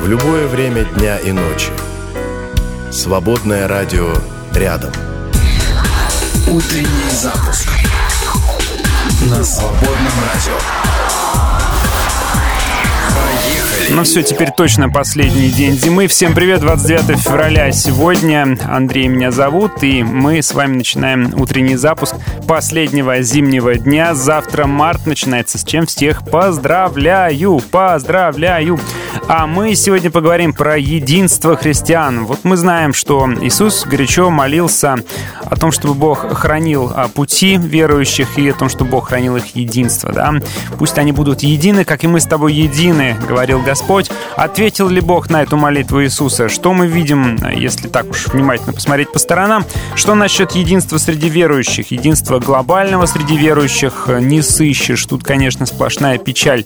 в любое время дня и ночи. Свободное радио рядом. Утренний запуск на свободном радио. Ну все, теперь точно последний день зимы. Всем привет, 29 февраля сегодня. Андрей меня зовут, и мы с вами начинаем утренний запуск последнего зимнего дня. Завтра март начинается, с чем всех поздравляю, поздравляю. А мы сегодня поговорим про единство христиан. Вот мы знаем, что Иисус горячо молился о том, чтобы Бог хранил а, пути верующих и о том, чтобы Бог хранил их единство. Да? Пусть они будут едины, как и мы с тобой едины, говорил Господь. Ответил ли Бог на эту молитву Иисуса? Что мы видим, если так уж внимательно посмотреть по сторонам? Что насчет единства среди верующих? Единства глобального среди верующих не сыщешь. Тут, конечно, сплошная печаль.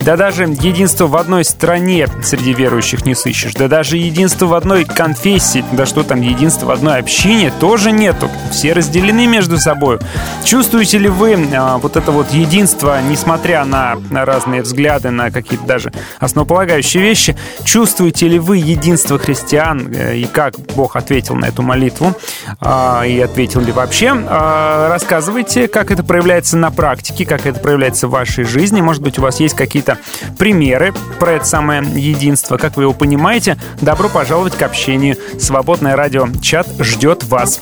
Да даже единство в одной стране среди верующих не сыщешь. Да даже единство в одной конфессии, да что там, единство в одной общине тоже нету. Все разделены между собой. Чувствуете ли вы а, вот это вот единство, несмотря на, на разные взгляды, на какие-то даже основы основополагающие вещи. Чувствуете ли вы единство христиан э, и как Бог ответил на эту молитву? А, и ответил ли вообще? А, рассказывайте, как это проявляется на практике, как это проявляется в вашей жизни. Может быть, у вас есть какие-то примеры про это самое единство, как вы его понимаете. Добро пожаловать к общению. Свободное радио чат ждет вас.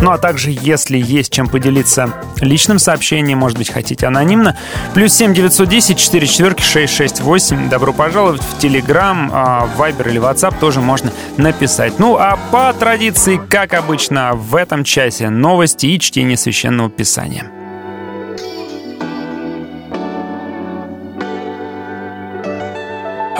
Ну а также, если есть чем поделиться личным сообщением, может быть, хотите анонимно, плюс 7 910 4 4 668. Добро пожаловать в Телеграм, в Вайбер или WhatsApp тоже можно написать. Ну а по традиции, как обычно, в этом часе новости и чтение Священного Писания.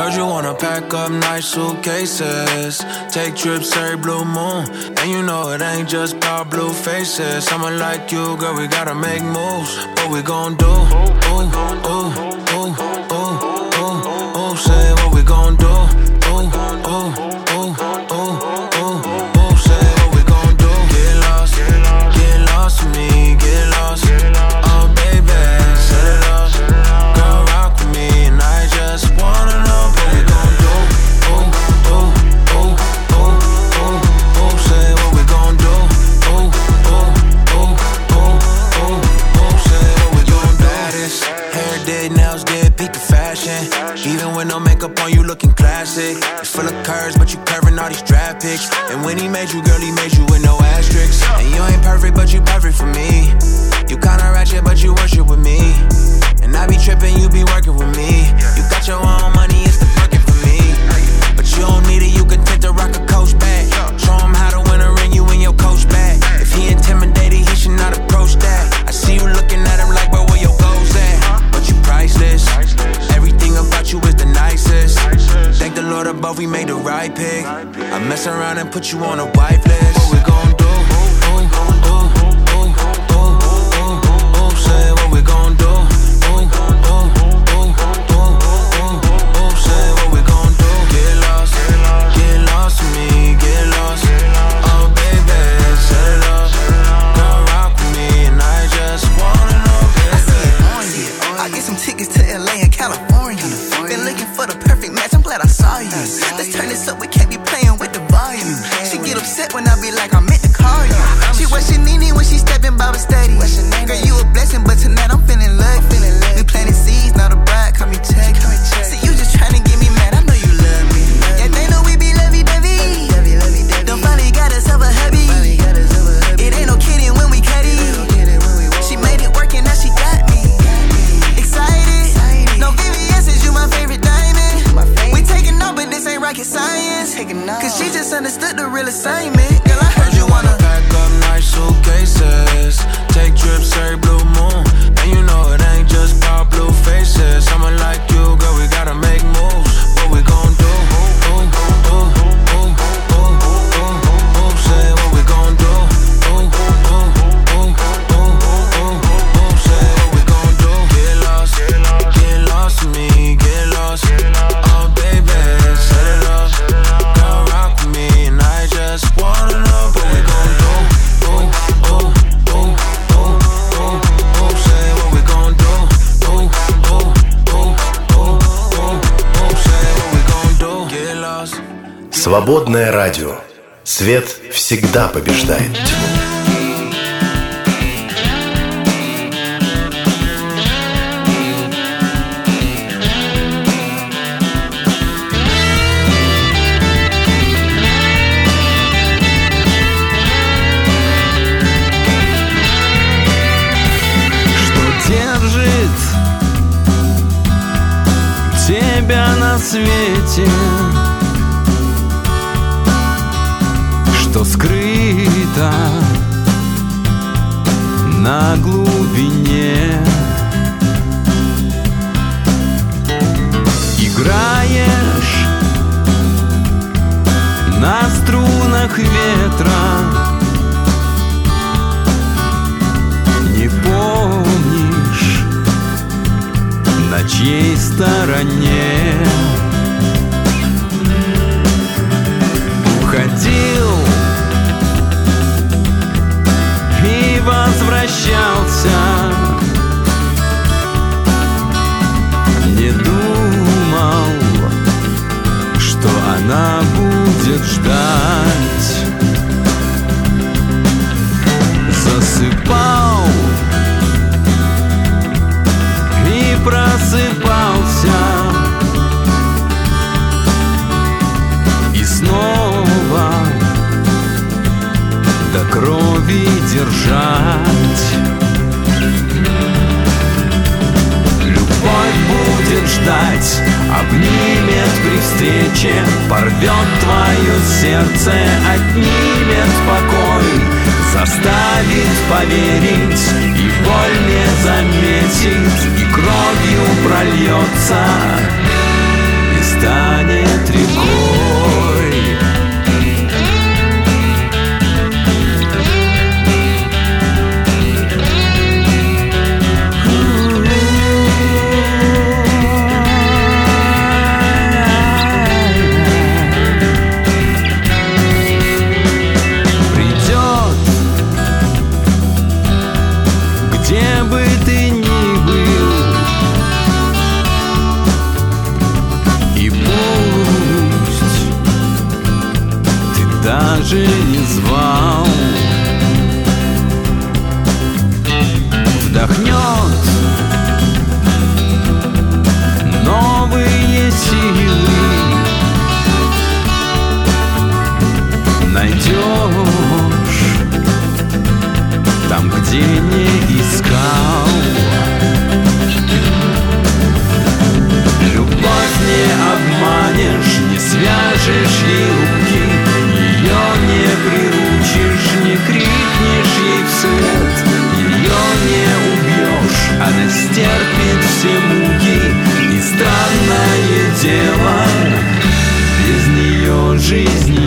Heard you wanna pack up nice suitcases. Take trips every blue moon. And you know it ain't just about blue faces. Someone like you, girl, we gotta make moves. What we gon' do? Ooh, ooh, ooh, ooh, ooh, ooh. Say what we gon' do? Ooh, ooh. Classic. It's full of curves, but you curving all these draft picks. And when he made you, girl, he made you with no asterisks. And you ain't perfect, but you perfect for me. You kinda ratchet, but you worship with me. And I be tripping, you be working with me. You got your own money, it's the working for me. But you don't need it, you can take the rock a coach back. Lord above, we made the right pick. I mess around and put you on a wife list. What we gon' поверить, и боль не заметит, и кровью прольется, и станет рекой. Стерпит все муки И странное дело, без нее жизни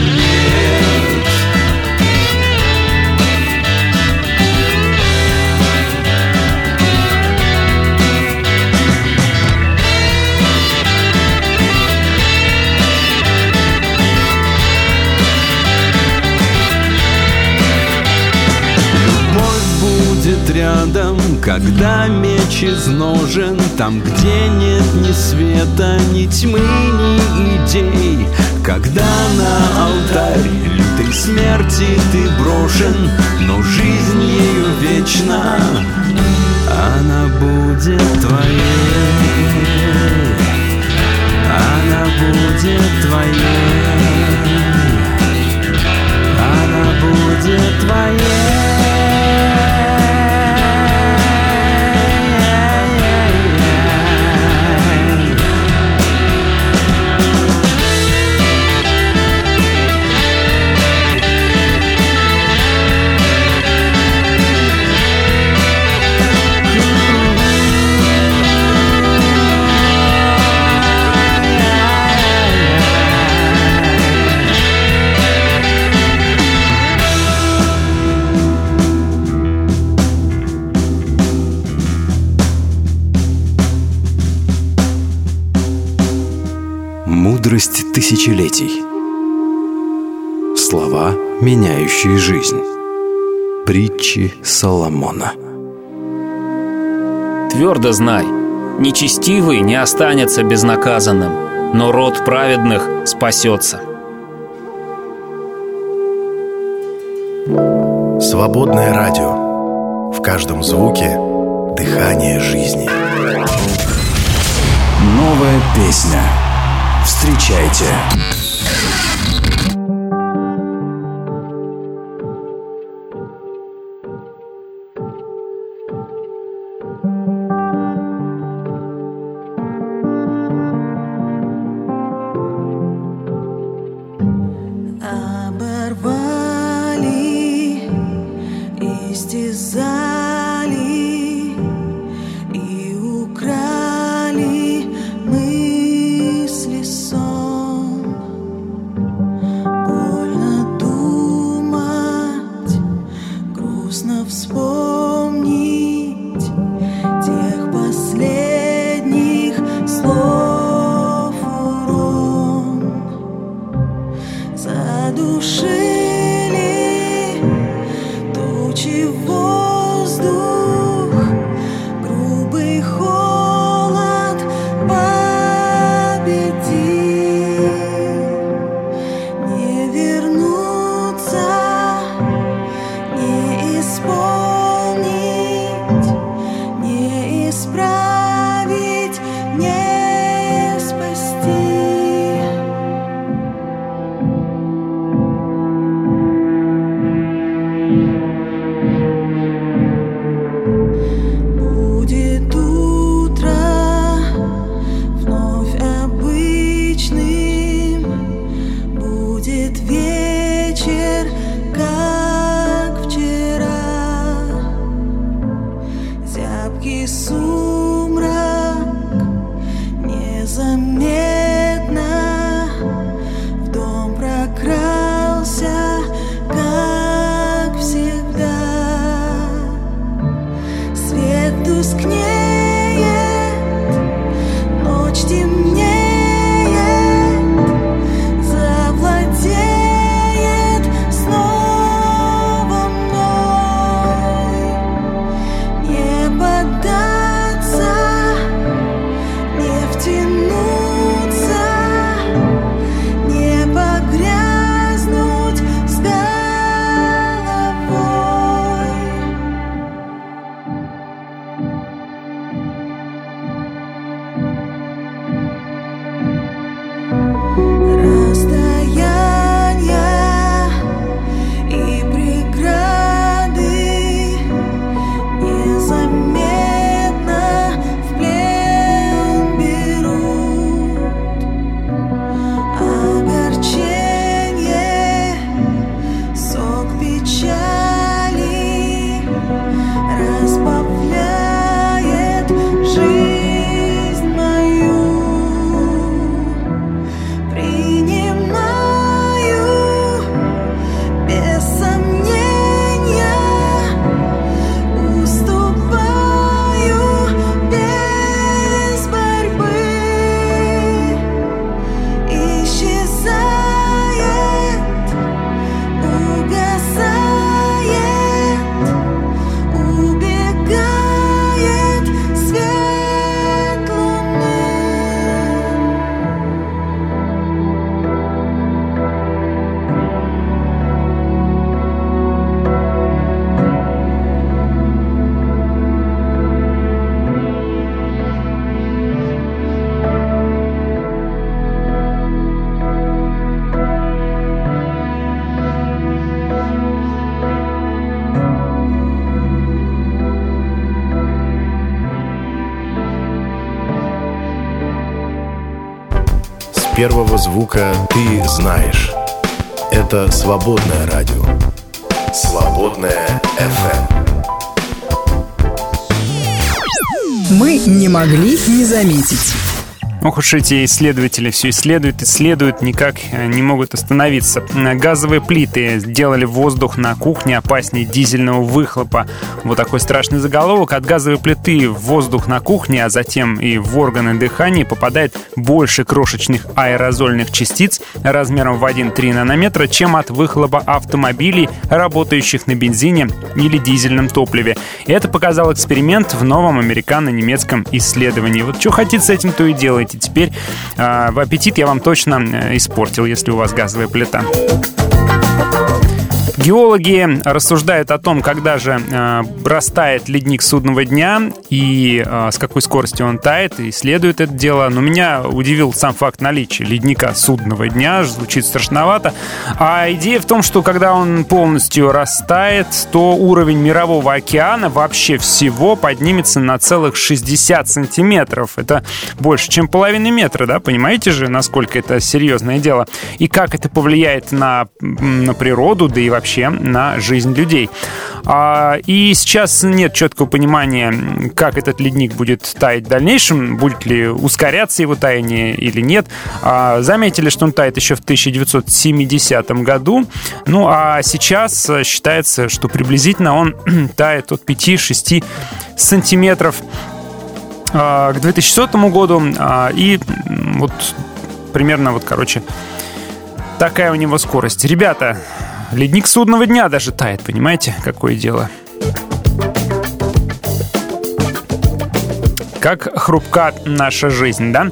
когда меч изножен Там, где нет ни света, ни тьмы, ни идей. Когда на алтарь лютой смерти ты брошен Но жизнь ее вечна, она будет твоей. Она будет твоей. Она будет твоей мудрость тысячелетий. Слова, меняющие жизнь. Притчи Соломона. Твердо знай, нечестивый не останется безнаказанным, но род праведных спасется. Свободное радио. В каждом звуке дыхание жизни. Новая песня. Встречайте. Звука ты знаешь. Это свободное радио. Свободное FM. Мы не могли не заметить. Ох уж эти исследователи все исследуют, исследуют, никак э, не могут остановиться. Газовые плиты сделали воздух на кухне опаснее дизельного выхлопа. Вот такой страшный заголовок. От газовой плиты в воздух на кухне, а затем и в органы дыхания попадает больше крошечных аэрозольных частиц размером в 1-3 нанометра, чем от выхлопа автомобилей, работающих на бензине или дизельном топливе. Это показал эксперимент в новом американо-немецком исследовании. Вот что хотите с этим, то и делайте делаете теперь. А, в аппетит я вам точно э, испортил, если у вас газовая плита. Геологи рассуждают о том, когда же э, растает ледник судного дня и э, с какой скоростью он тает, и исследуют это дело. Но меня удивил сам факт наличия ледника судного дня, звучит страшновато. А идея в том, что когда он полностью растает, то уровень мирового океана вообще всего поднимется на целых 60 сантиметров. Это больше, чем половина метра, да? Понимаете же, насколько это серьезное дело? И как это повлияет на, на природу, да и вообще на жизнь людей. А, и сейчас нет четкого понимания, как этот ледник будет таять в дальнейшем, будет ли ускоряться его таяние или нет. А, заметили, что он тает еще в 1970 году. Ну а сейчас считается, что приблизительно он тает от 5-6 сантиметров а, к 2100 году. И вот примерно вот, короче, такая у него скорость. Ребята, ледник судного дня даже тает, понимаете, какое дело. Как хрупка наша жизнь, да?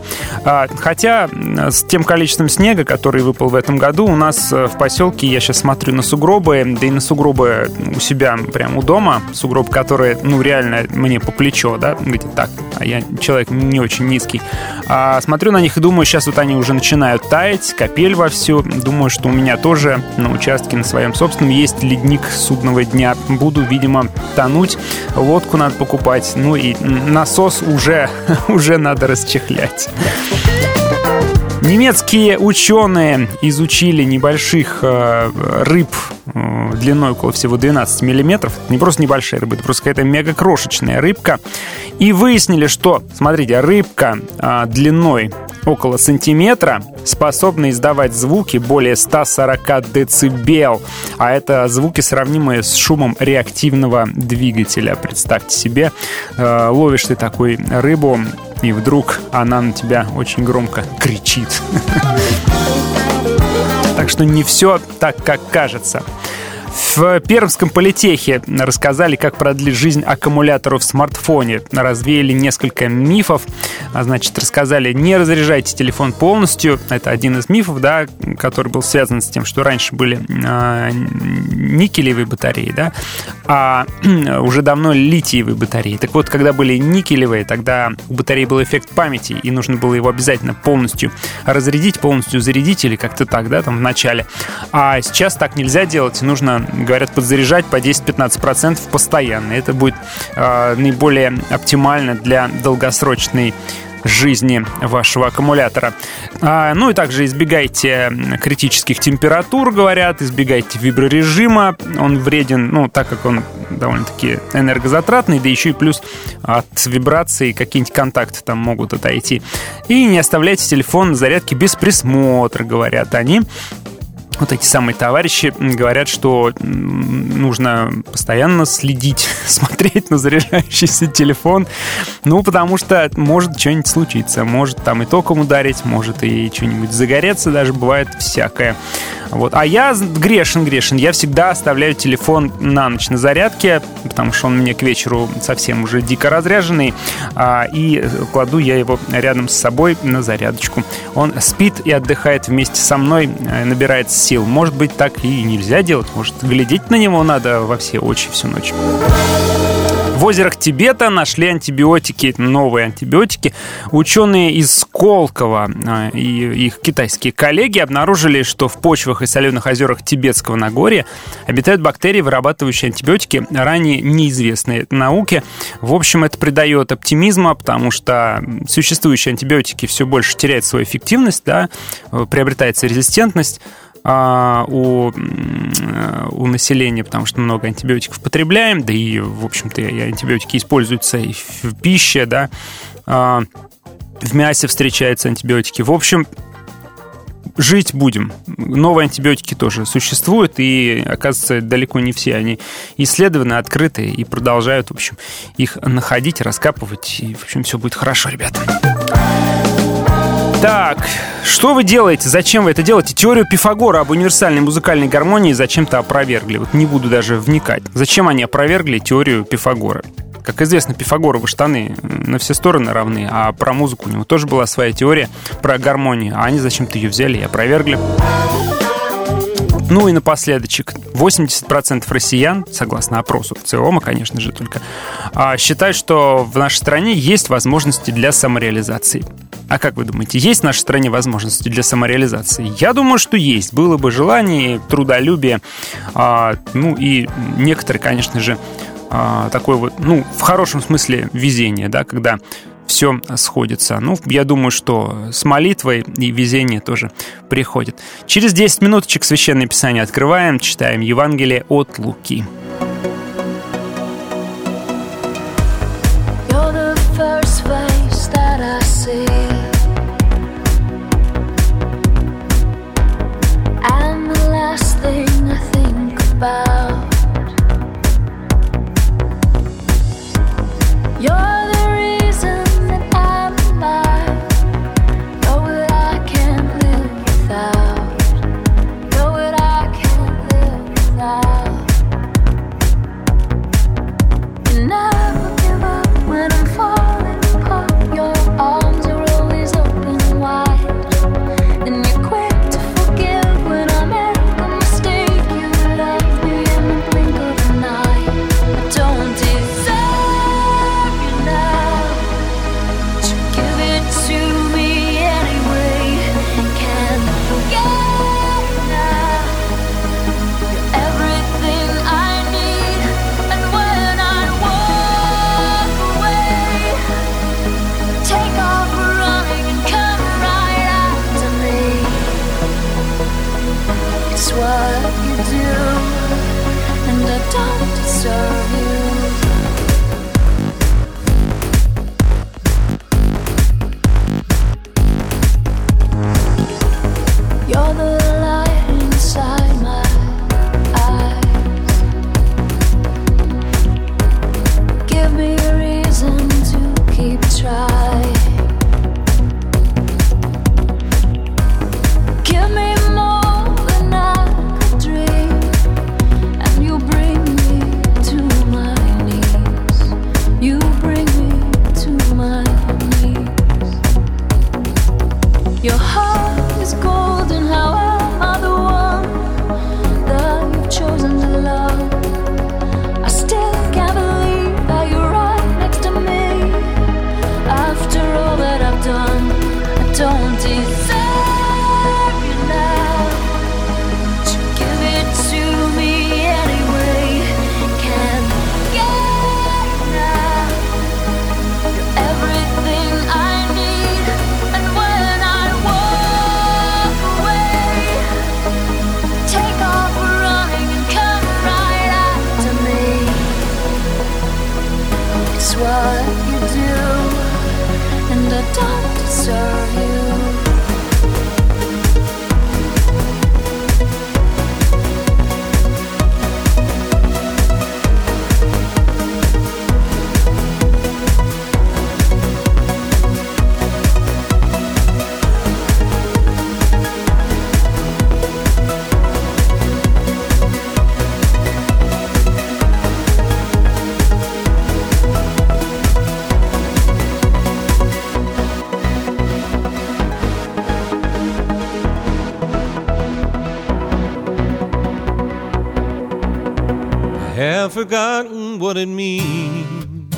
А, хотя с тем количеством снега, который выпал в этом году, у нас э, в поселке, я сейчас смотрю на сугробы, да и на сугробы у себя прямо у дома, сугроб, который, ну, реально мне по плечо, да, где так, а я человек не очень низкий. А, смотрю на них и думаю, сейчас вот они уже начинают таять, капель вовсю. Думаю, что у меня тоже на участке на своем собственном есть ледник судного дня. Буду, видимо, тонуть, лодку надо покупать, ну и насос уже уже, уже надо расчехлять. Немецкие ученые изучили небольших э, рыб э, длиной около всего 12 миллиметров. Не просто небольшая рыба, это просто какая-то мега крошечная рыбка. И выяснили, что, смотрите, рыбка э, длиной около сантиметра способна издавать звуки более 140 децибел. А это звуки, сравнимые с шумом реактивного двигателя. Представьте себе, э, ловишь ты такой рыбу, и вдруг она на тебя очень громко кричит. Так что не все так, как кажется. В Пермском политехе рассказали, как продлить жизнь аккумулятору в смартфоне. Развеяли несколько мифов. А, значит, рассказали, не разряжайте телефон полностью. Это один из мифов, да, который был связан с тем, что раньше были э, никелевые батареи, да, а уже давно литиевые батареи. Так вот, когда были никелевые, тогда у батареи был эффект памяти, и нужно было его обязательно полностью разрядить, полностью зарядить или как-то так, да, там в начале. А сейчас так нельзя делать, нужно говорят, подзаряжать по 10-15% постоянно. Это будет э, наиболее оптимально для долгосрочной жизни вашего аккумулятора. А, ну и также избегайте критических температур, говорят, избегайте виброрежима. Он вреден, ну, так как он довольно-таки энергозатратный, да еще и плюс от вибрации какие-нибудь контакты там могут отойти. И не оставляйте телефон на зарядке без присмотра, говорят они вот эти самые товарищи говорят, что нужно постоянно следить, смотреть на заряжающийся телефон, ну, потому что может что-нибудь случиться, может там и током ударить, может и что-нибудь загореться, даже бывает всякое. Вот. А я грешен, грешен. Я всегда оставляю телефон на ночь на зарядке, потому что он мне к вечеру совсем уже дико разряженный, а, и кладу я его рядом с собой на зарядочку. Он спит и отдыхает вместе со мной, э, набирает сил. Может быть, так и нельзя делать, может, глядеть на него надо во все очи всю ночь. В озерах Тибета нашли антибиотики, новые антибиотики. Ученые из Сколково а, и их китайские коллеги обнаружили, что в почвах и соленых озерах Тибетского Нагорья обитают бактерии, вырабатывающие антибиотики, ранее неизвестные науке. В общем, это придает оптимизма, потому что существующие антибиотики все больше теряют свою эффективность, да, приобретается резистентность а, у, у населения, потому что много антибиотиков потребляем, да и, в общем-то, и антибиотики используются и в пище, да, а, в мясе встречаются антибиотики. В общем, жить будем. Новые антибиотики тоже существуют, и, оказывается, далеко не все они исследованы, открыты и продолжают, в общем, их находить, раскапывать, и, в общем, все будет хорошо, ребята. Так, что вы делаете? Зачем вы это делаете? Теорию Пифагора об универсальной музыкальной гармонии зачем-то опровергли. Вот не буду даже вникать. Зачем они опровергли теорию Пифагора? Как известно, Пифагоровы штаны на все стороны равны, а про музыку у него тоже была своя теория про гармонию, а они зачем-то ее взяли и опровергли. Ну и напоследочек, 80% россиян, согласно опросу ЦИОМа, конечно же, только, а, считают, что в нашей стране есть возможности для самореализации. А как вы думаете, есть в нашей стране возможности для самореализации? Я думаю, что есть. Было бы желание, трудолюбие, а, ну и некоторые, конечно же, а, такой вот, ну, в хорошем смысле везение, да, когда все сходится. Ну, я думаю, что с молитвой и везение тоже приходит. Через 10 минуточек Священное Писание открываем, читаем Евангелие от Луки. Forgotten what it means.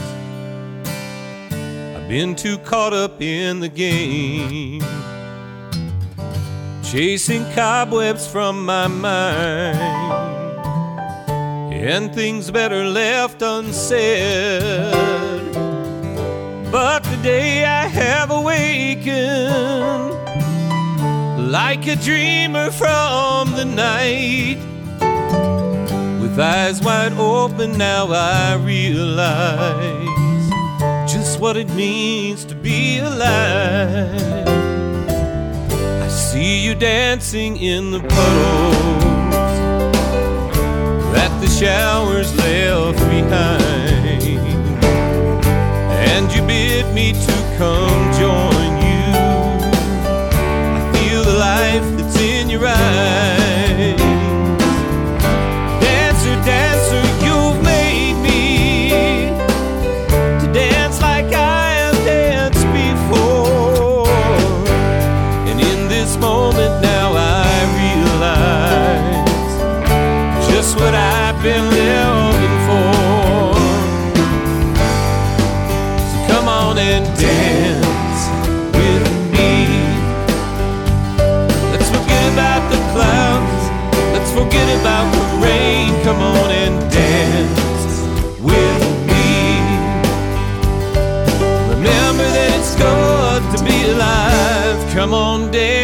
I've been too caught up in the game, chasing cobwebs from my mind, and things better left unsaid. But today I have awakened like a dreamer from the night. With eyes wide open, now I realize just what it means to be alive. I see you dancing in the puddles that the showers left behind, and you bid me to come join you. I feel the life that's in your eyes. come on down.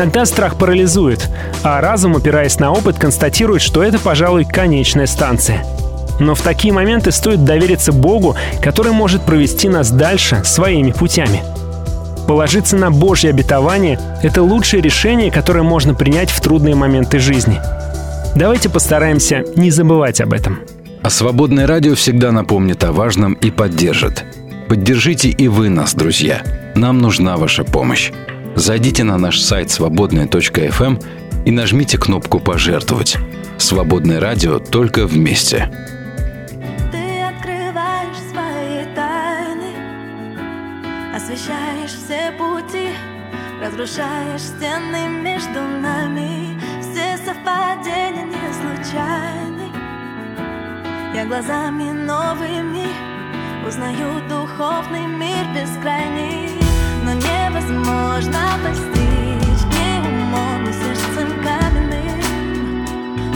Иногда страх парализует, а разум, опираясь на опыт, констатирует, что это, пожалуй, конечная станция. Но в такие моменты стоит довериться Богу, который может провести нас дальше своими путями. Положиться на Божье обетование – это лучшее решение, которое можно принять в трудные моменты жизни. Давайте постараемся не забывать об этом. А свободное радио всегда напомнит о важном и поддержит. Поддержите и вы нас, друзья. Нам нужна ваша помощь. Зайдите на наш сайт свободная.фм и нажмите кнопку «Пожертвовать». Свободное радио только вместе. Ты открываешь свои тайны, освещаешь все пути, разрушаешь стены между нами, все совпадения не случайны. Я глазами новыми узнаю духовный мир бескрайний, но невозможно постичь ни умом, ни сердцем каменным.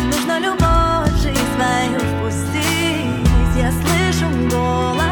Нужно любовь в жизнь свою впустить Я слышу голос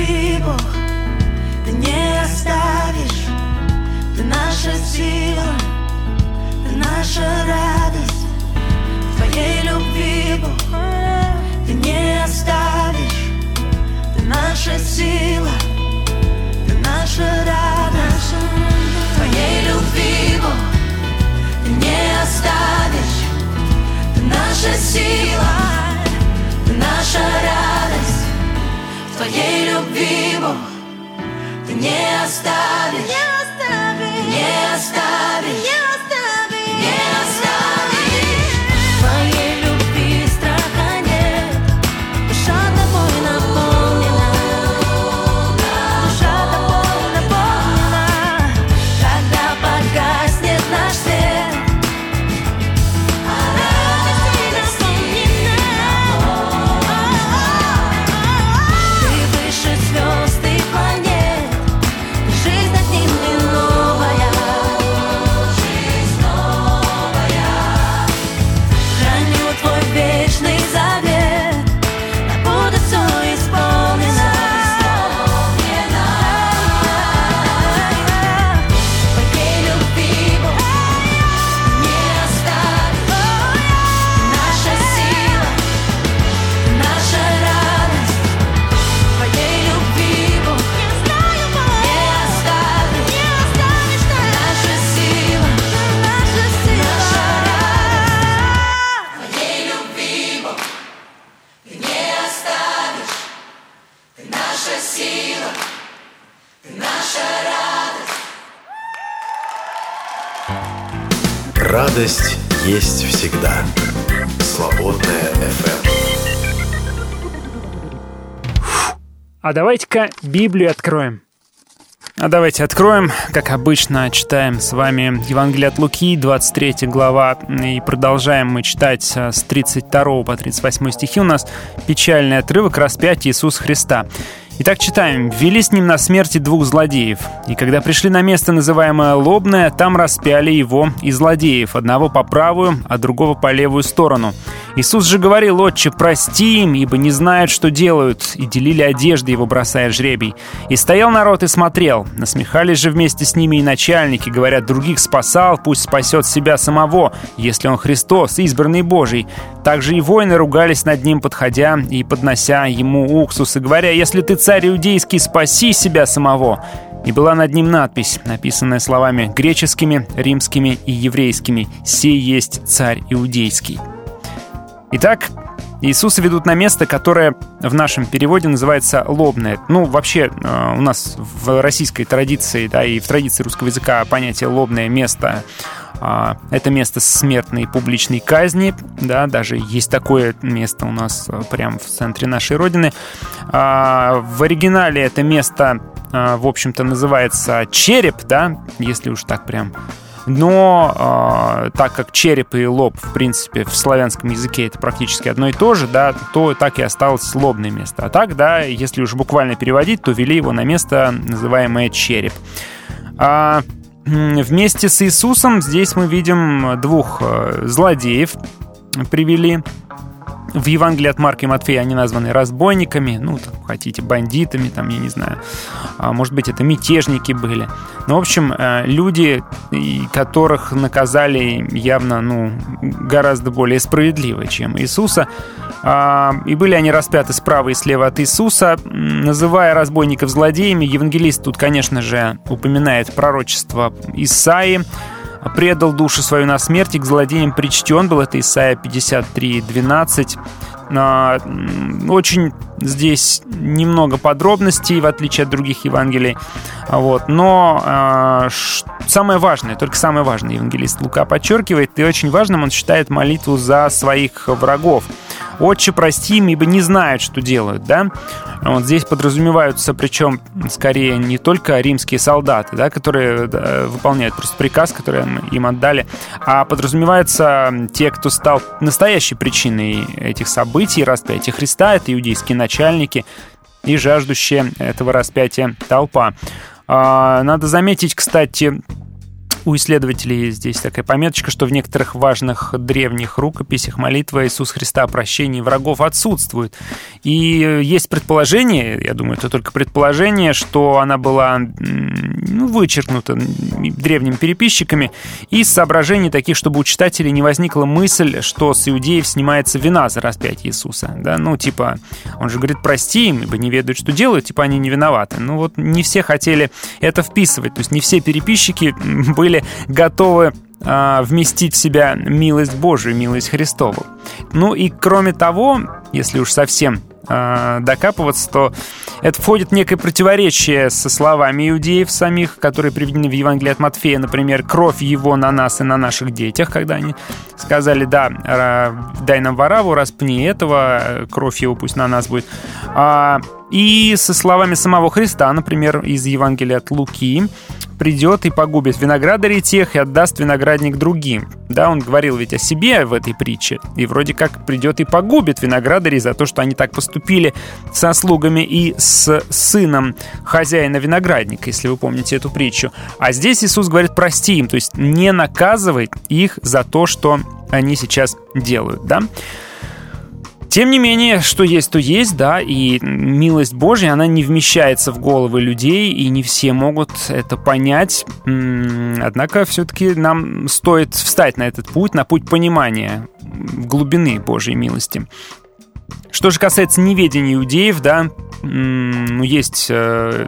Бог, ты не оставишь, ты наша сила, ты наша радость, в твоей любви, Бог, ты не оставишь, ты наша сила, ты наша радость, в твоей любви, Бог, ты не оставишь, ты наша сила, ты наша радость, в твоей любви, Бог, ты не оставишь, не оставишь, Радость есть всегда. Свободная FM. А давайте-ка Библию откроем. А давайте откроем, как обычно, читаем с вами Евангелие от Луки, 23 глава, и продолжаем мы читать э, с 32 по 38 стихи. У нас печальный отрывок распятия Иисуса Христа. Итак, читаем. «Ввели с ним на смерти двух злодеев. И когда пришли на место, называемое Лобное, там распяли его и злодеев, одного по правую, а другого по левую сторону. Иисус же говорил, «Отче, прости им, ибо не знают, что делают», и делили одежды его, бросая жребий. И стоял народ и смотрел. Насмехались же вместе с ними и начальники, говорят, других спасал, пусть спасет себя самого, если он Христос, избранный Божий. Также и воины ругались над ним, подходя и поднося ему уксус, и говоря, «Если ты царь иудейский, спаси себя самого». И была над ним надпись, написанная словами греческими, римскими и еврейскими «Сей есть царь иудейский». Итак, Иисуса ведут на место, которое в нашем переводе называется лобное. Ну, вообще, э, у нас в российской традиции, да, и в традиции русского языка понятие лобное место это место смертной публичной казни, да, даже есть такое место у нас э, прямо в центре нашей родины. А, в оригинале это место, а, в общем-то, называется череп, да, если уж так прям но так как череп и лоб, в принципе, в славянском языке это практически одно и то же, да, то так и осталось лобное место. А так, да, если уж буквально переводить, то вели его на место, называемое череп. А, вместе с Иисусом здесь мы видим двух э, злодеев привели. В Евангелии от Марка и Матфея они названы разбойниками, ну, там, хотите, бандитами, там, я не знаю. А, может быть, это мятежники были. Ну, в общем, э, люди, которых наказали явно, ну, гораздо более справедливо, чем Иисуса. А, и были они распяты справа и слева от Иисуса. Называя разбойников злодеями, евангелист тут, конечно же, упоминает пророчество Исаии, предал душу свою на смерть, и к злодеям причтен был. Это Исайя 53, 12. Очень здесь немного подробностей, в отличие от других Евангелий. Вот. Но э, самое важное, только самое важное евангелист Лука подчеркивает, и очень важным он считает молитву за своих врагов. «Отче, прости им, ибо не знают, что делают», да? Вот здесь подразумеваются, причем, скорее, не только римские солдаты, да, которые да, выполняют просто приказ, который им отдали, а подразумеваются те, кто стал настоящей причиной этих событий, распятия Христа, это иудейские начальники и жаждущие этого распятия толпа. Надо заметить, кстати, у исследователей здесь такая пометочка, что в некоторых важных древних рукописях молитва Иисус Христа о прощении врагов отсутствует. И есть предположение, я думаю, это только предположение, что она была ну, вычеркнута древними переписчиками из соображений таких, чтобы у читателей не возникла мысль, что с иудеев снимается вина за распятие Иисуса. Да? Ну, типа, он же говорит, прости им, ибо не ведают, что делают, типа они не виноваты. Ну вот не все хотели это вписывать, то есть не все переписчики были готовы а, вместить в себя милость Божию, милость Христову. Ну и кроме того, если уж совсем а, докапываться, то это входит в некое противоречие со словами иудеев самих, которые приведены в Евангелии от Матфея, например, «кровь его на нас и на наших детях», когда они сказали, да, дай нам вораву, распни этого, кровь его пусть на нас будет. А, и со словами самого Христа, например, из Евангелия от Луки, придет и погубит виноградарей тех и отдаст виноградник другим. Да, он говорил ведь о себе в этой притче. И вроде как придет и погубит виноградарей за то, что они так поступили со слугами и с сыном хозяина виноградника, если вы помните эту притчу. А здесь Иисус говорит, прости им, то есть не наказывай их за то, что они сейчас делают, да. Тем не менее, что есть, то есть, да, и милость Божья, она не вмещается в головы людей, и не все могут это понять. Однако все-таки нам стоит встать на этот путь, на путь понимания глубины Божьей милости. Что же касается неведения иудеев, да, ну, есть э,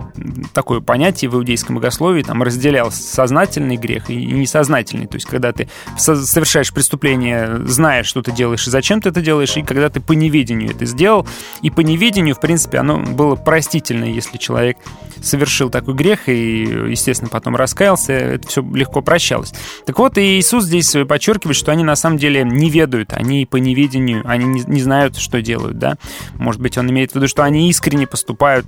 такое понятие в иудейском богословии, там разделял сознательный грех и несознательный. То есть, когда ты совершаешь преступление, зная, что ты делаешь и зачем ты это делаешь, и когда ты по неведению это сделал. И по неведению, в принципе, оно было простительно, если человек совершил такой грех и, естественно, потом раскаялся, это все легко прощалось. Так вот, и Иисус здесь подчеркивает, что они на самом деле не ведают, они по неведению, они не, знают, что делают, да. Может быть, он имеет в виду, что они искренне поступают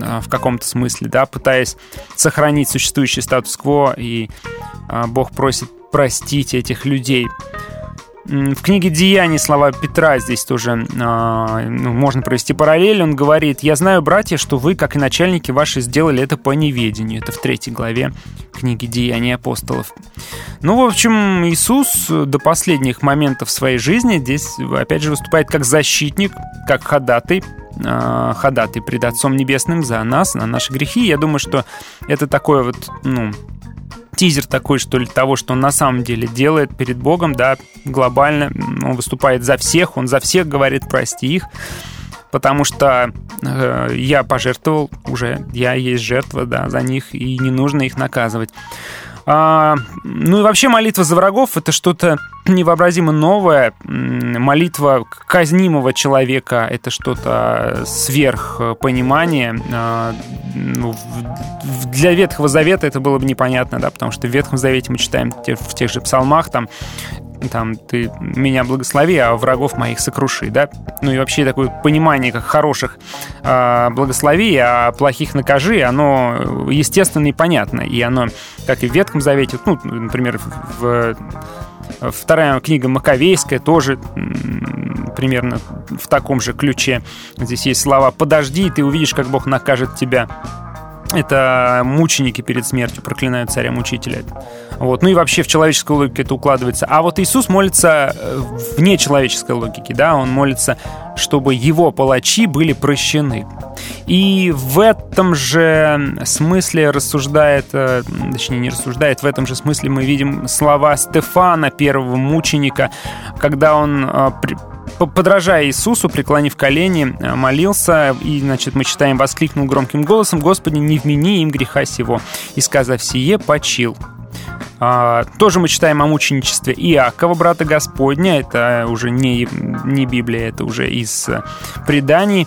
а, в каком-то смысле, да, пытаясь сохранить существующий статус-кво, и а, Бог просит простить этих людей. В книге «Деяний» слова Петра здесь тоже э, ну, можно провести параллель. Он говорит, «Я знаю, братья, что вы, как и начальники ваши, сделали это по неведению». Это в третьей главе книги «Деяний апостолов». Ну, в общем, Иисус до последних моментов своей жизни здесь, опять же, выступает как защитник, как ходатай, э, ходатай пред Отцом Небесным за нас, на наши грехи. Я думаю, что это такое вот, ну, тизер такой, что ли, того, что он на самом деле делает перед Богом, да, глобально. Он выступает за всех, он за всех говорит «прости их», потому что э, я пожертвовал уже, я есть жертва, да, за них, и не нужно их наказывать. А, ну и вообще молитва за врагов это что-то невообразимо новое. Молитва казнимого человека это что-то сверх понимания. А, ну, для Ветхого Завета это было бы непонятно, да, потому что в Ветхом Завете мы читаем в тех же псалмах там там, ты меня благослови, а врагов моих сокруши, да? Ну и вообще такое понимание, как хороших э, благослови, а плохих накажи, оно естественно и понятно. И оно, как и в Ветхом Завете, ну, например, в, вторая книга Маковейская тоже примерно в таком же ключе. Здесь есть слова «подожди, и ты увидишь, как Бог накажет тебя». Это мученики перед смертью проклинают царя-мучителя. Вот. Ну и вообще в человеческой логике это укладывается. А вот Иисус молится э, вне человеческой логики, да, он молится, чтобы его палачи были прощены. И в этом же смысле рассуждает, э, точнее не рассуждает, в этом же смысле мы видим слова Стефана, первого мученика, когда он э, подражая Иисусу, преклонив колени, э, молился, и, значит, мы читаем, воскликнул громким голосом, «Господи, не вмени им греха сего!» И, сказав сие, почил. А, тоже мы читаем о мученичестве Иакова, брата Господня. Это уже не, не Библия, это уже из э, преданий.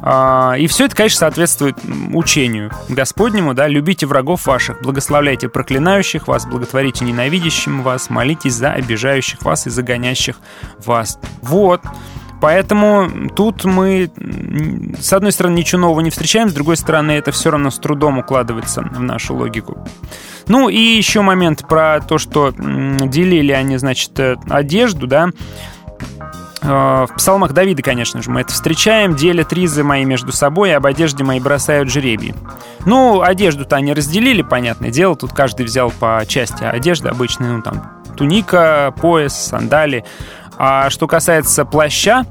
А, и все это, конечно, соответствует учению Господнему, да, любите врагов ваших, благословляйте проклинающих вас, благотворите ненавидящим вас, молитесь за обижающих вас и загонящих вас. Вот. Поэтому тут мы, с одной стороны, ничего нового не встречаем, с другой стороны, это все равно с трудом укладывается в нашу логику. Ну и еще момент про то, что делили они, значит, э, одежду, да. Э, В псалмах Давида, конечно же, мы это встречаем. Делят ризы мои между собой, об одежде моей бросают жребий. Ну, одежду-то они разделили, понятное дело. Тут каждый взял по части одежды обычной, ну, там, туника, пояс, сандали. А что касается плаща,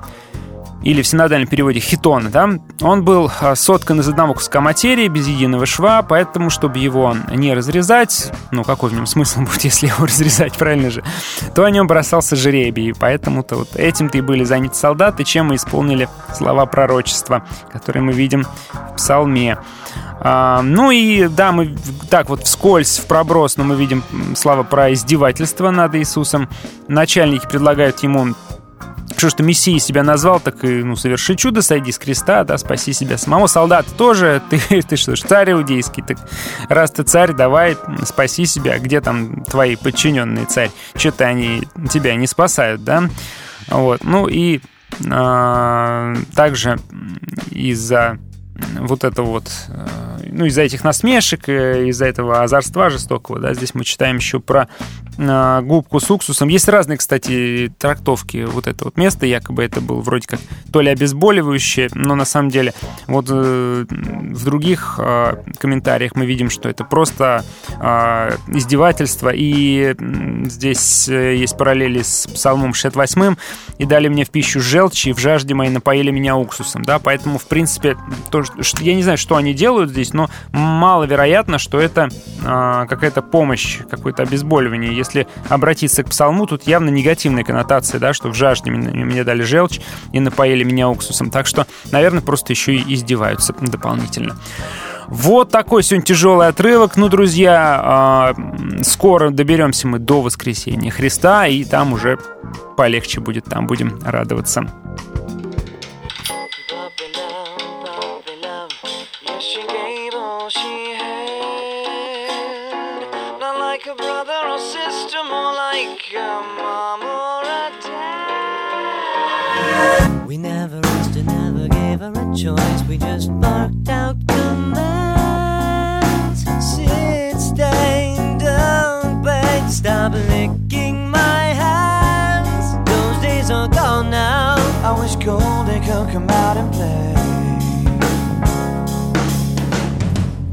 или в синодальном переводе хитона, да, он был а, соткан из одного куска материи, без единого шва, поэтому, чтобы его не разрезать, ну, какой в нем смысл будет, если его разрезать, правильно же, то о нем бросался жребий, поэтому-то вот этим-то и были заняты солдаты, чем мы исполнили слова пророчества, которые мы видим в псалме. А, ну и да, мы так вот вскользь, в проброс, но мы видим м, слова про издевательство над Иисусом. Начальники предлагают ему что ты Мессией себя назвал, так и, ну, соверши чудо, сойди с креста, да, спаси себя самого. Солдат тоже, ты, ты что ж, царь иудейский, так раз ты царь, давай, спаси себя. Где там твои подчиненные царь? Что-то они тебя не спасают, да? Вот, ну и а, также из-за вот это вот, э, ну, из-за этих насмешек, э, из-за этого озорства жестокого, да, здесь мы читаем еще про э, губку с уксусом. Есть разные, кстати, трактовки вот это вот место, якобы это был вроде как то ли обезболивающее, но на самом деле вот в других комментариях мы видим, что это просто издевательство, и здесь есть параллели с Псалмом 68 и дали мне в пищу желчь, и в жажде моей напоили меня уксусом, да, поэтому, в принципе, то, что, я не знаю, что они делают здесь, но маловероятно, что это а, какая-то помощь, какое-то обезболивание. Если обратиться к псалму, тут явно негативная коннотация, да, что в жажде мне, мне дали желчь и напоили меня уксусом. Так что, наверное, просто еще и издеваются дополнительно. Вот такой сегодня тяжелый отрывок. Ну, друзья, а, скоро доберемся мы до воскресения Христа, и там уже полегче будет, там будем радоваться. We never asked never gave her a choice. We just barked out commands. Sit, stay, don't stop licking my hands. Those days are gone now. I wish Goldie could come out and play.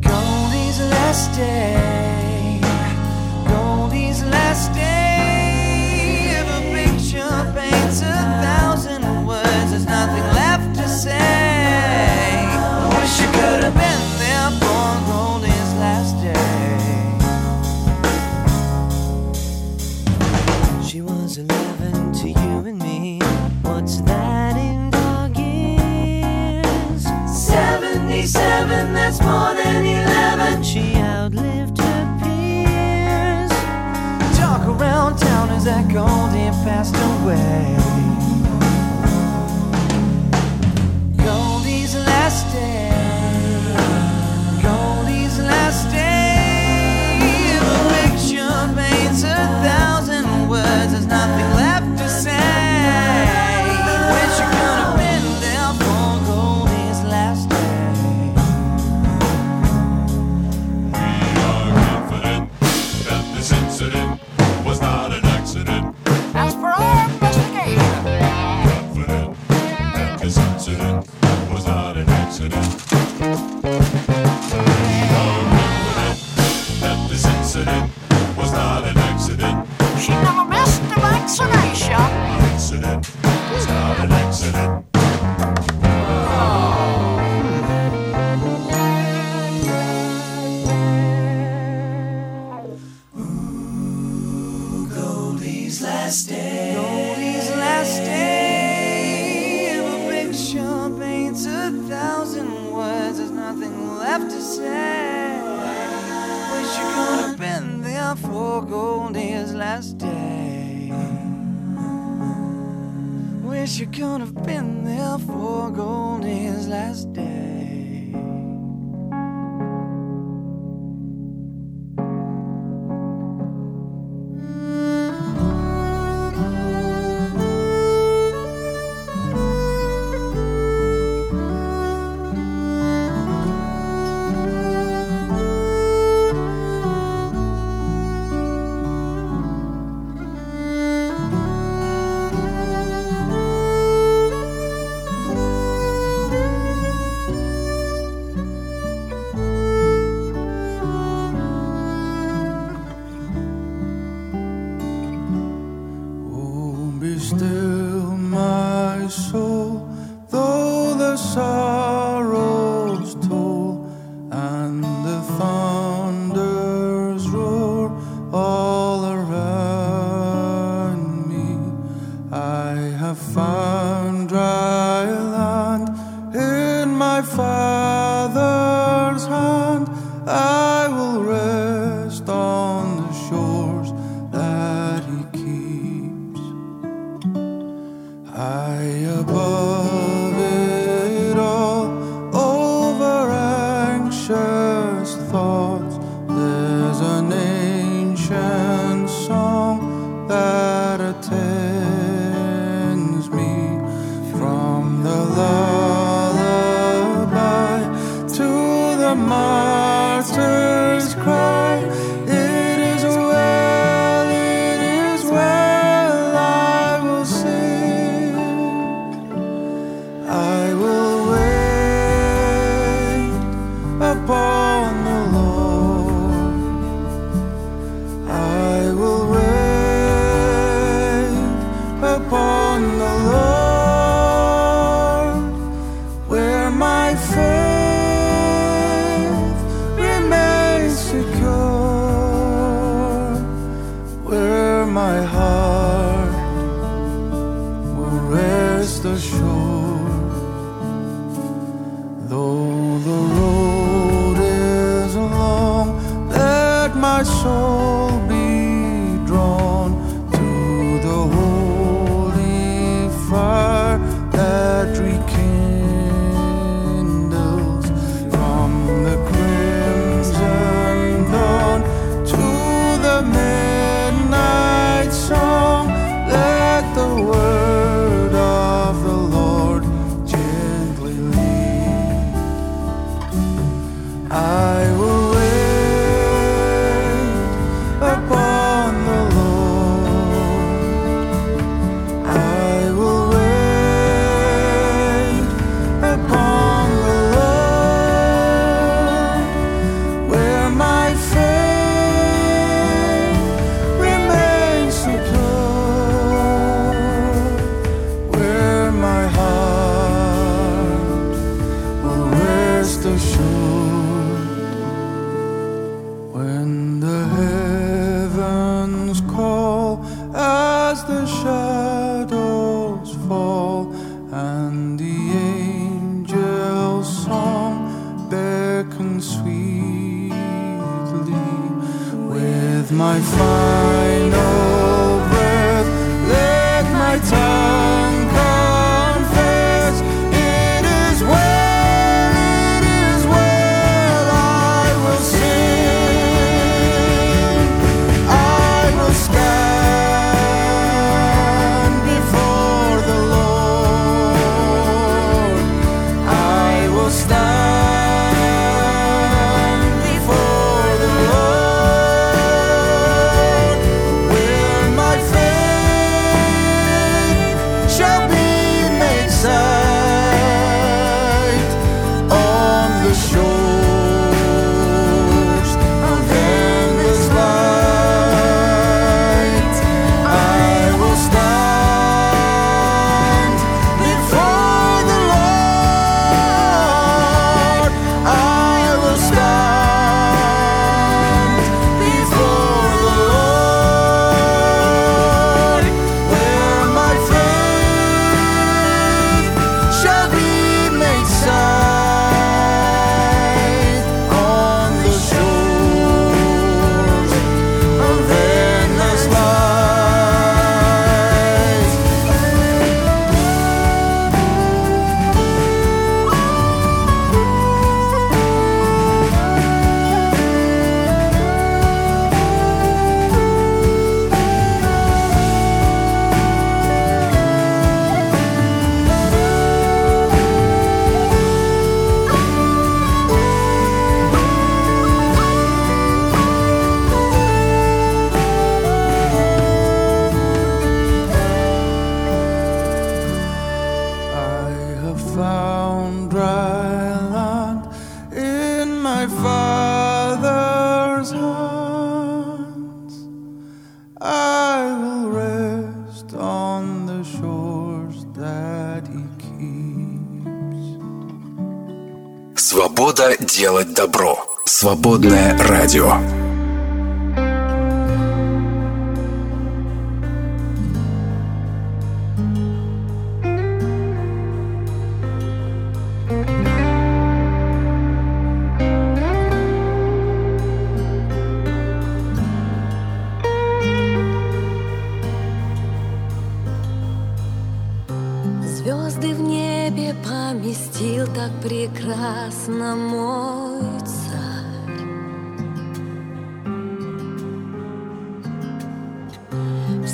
Goldie's last day. Goldie's last day. That Goldie passed away. Nothing left she never missed a vaccination. Accident was not an accident.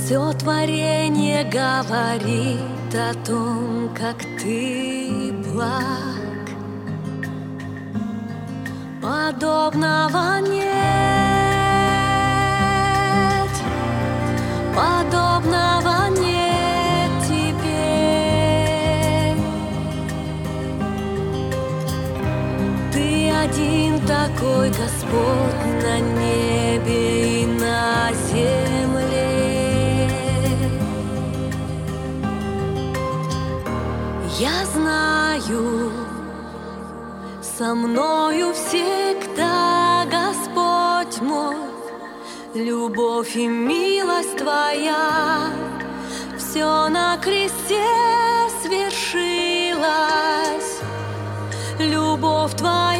Все творение говорит о том, как ты благ. Подобного нет, подобного нет тебе. Ты один такой Господь на небе Я знаю, со мною всегда Господь мой, Любовь и милость Твоя, Все на кресте свершилось, Любовь Твоя.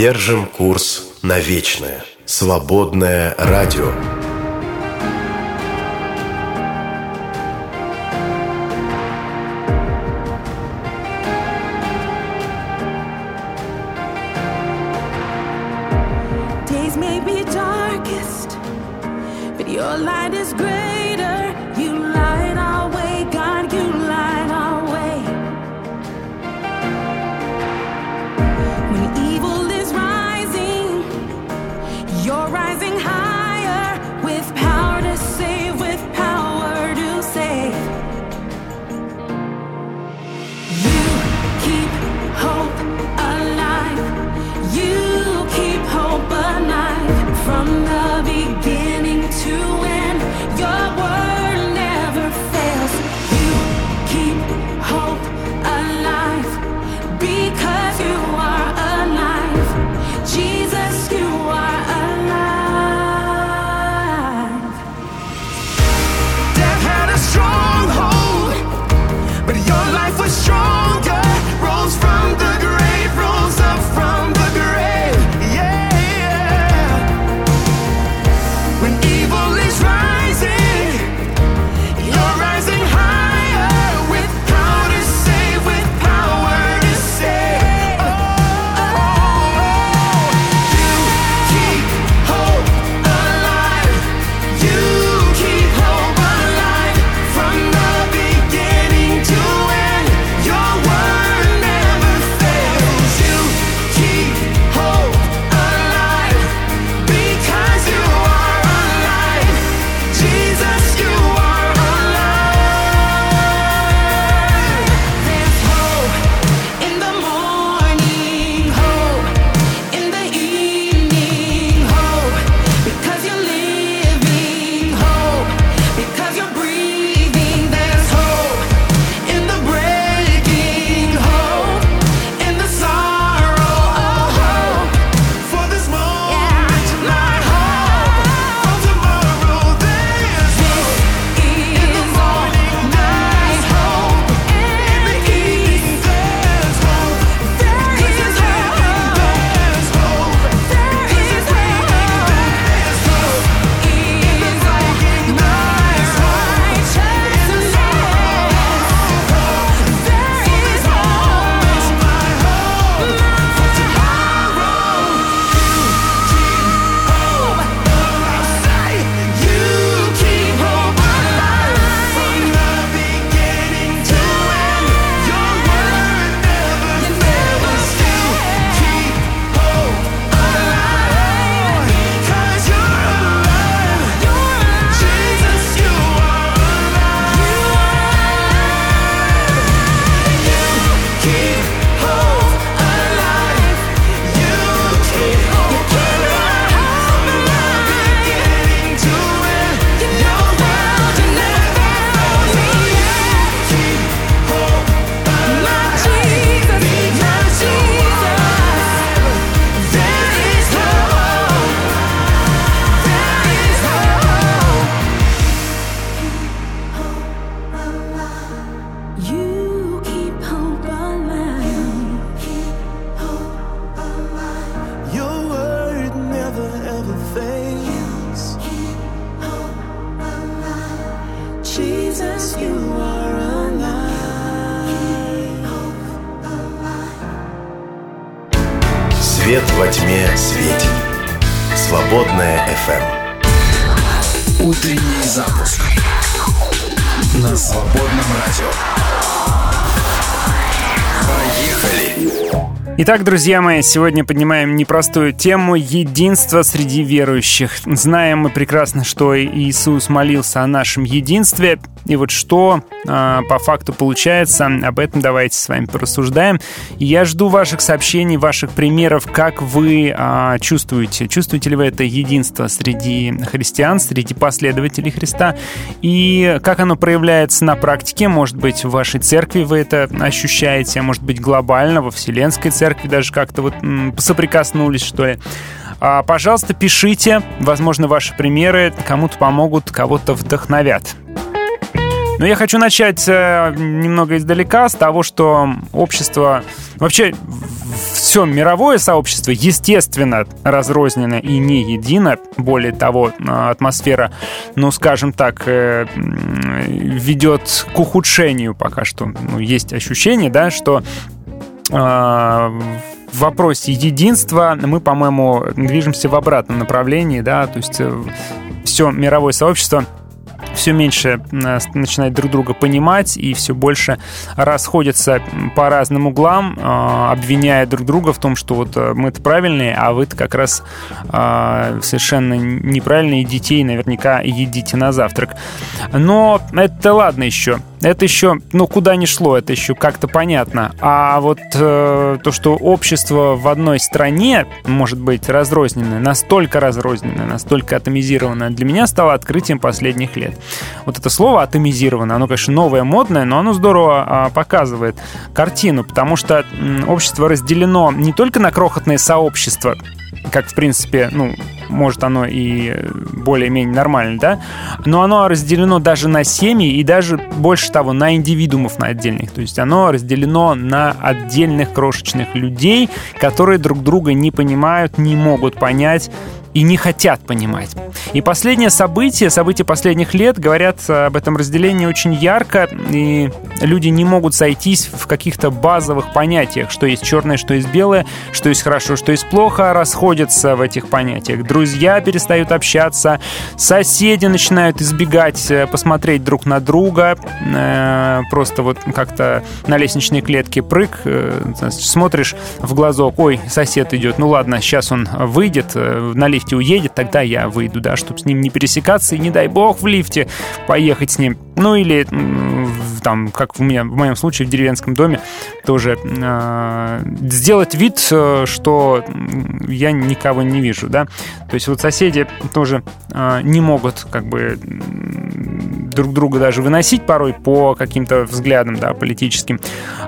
Держим курс на вечное. Свободное радио. Итак, друзья мои, сегодня поднимаем непростую тему единства среди верующих. Знаем мы прекрасно, что Иисус молился о нашем единстве, и вот что э, по факту получается, об этом давайте с вами порассуждаем. Я жду ваших сообщений, ваших примеров, как вы э, чувствуете. Чувствуете ли вы это единство среди христиан, среди последователей Христа? И как оно проявляется на практике? Может быть, в вашей церкви вы это ощущаете, может быть, глобально, во Вселенской церкви даже как-то вот м, соприкоснулись, что ли. А, Пожалуйста, пишите. Возможно, ваши примеры кому-то помогут, кого-то вдохновят. Но я хочу начать э, немного издалека с того, что общество, вообще все мировое сообщество, естественно, разрознено и не едино. Более того, э, атмосфера, ну, скажем так, э, ведет к ухудшению пока что. Ну, есть ощущение, да, что в вопросе единства мы, по-моему, движемся в обратном направлении, да, то есть все мировое сообщество все меньше э, начинает друг друга понимать и все больше расходятся по разным углам, э, обвиняя друг друга в том, что вот э, мы-то правильные, а вы-то как раз совершенно неправильные детей наверняка едите на завтрак. Но это ладно еще. Это еще, ну, куда ни шло, это еще как-то понятно. А вот э, то, что общество в одной стране может быть разрозненное, настолько разрозненное, настолько атомизированное, для меня стало открытием последних лет. Вот это слово атомизированное, оно, конечно, новое, модное, но оно здорово а, показывает картину, потому что общество разделено не только на крохотные сообщества, как, в принципе, ну, может оно и более-менее нормально, да, но оно разделено даже на семьи и даже больше того, на индивидуумов на отдельных. То есть оно разделено на отдельных крошечных людей, которые друг друга не понимают, не могут понять, и не хотят понимать. И последнее событие, события последних лет говорят об этом разделении очень ярко, и люди не могут сойтись в каких-то базовых понятиях, что есть черное, что есть белое, что есть хорошо, что есть плохо, расходятся в этих понятиях. Друзья перестают общаться, соседи начинают избегать э, посмотреть друг на друга, э, просто вот как-то на лестничной клетке прыг, э, смотришь в глазок, ой, сосед идет, ну ладно, сейчас он выйдет, э, на лифте уедет, тогда я выйду, да, чтобы с ним не пересекаться и, не дай бог, в лифте поехать с ним. Ну или там, как у меня, в моем случае, в деревенском доме, тоже э, сделать вид, э, что я никого не вижу, да. То есть вот соседи тоже э, не могут как бы друг друга даже выносить порой по каким-то взглядам, да, политическим.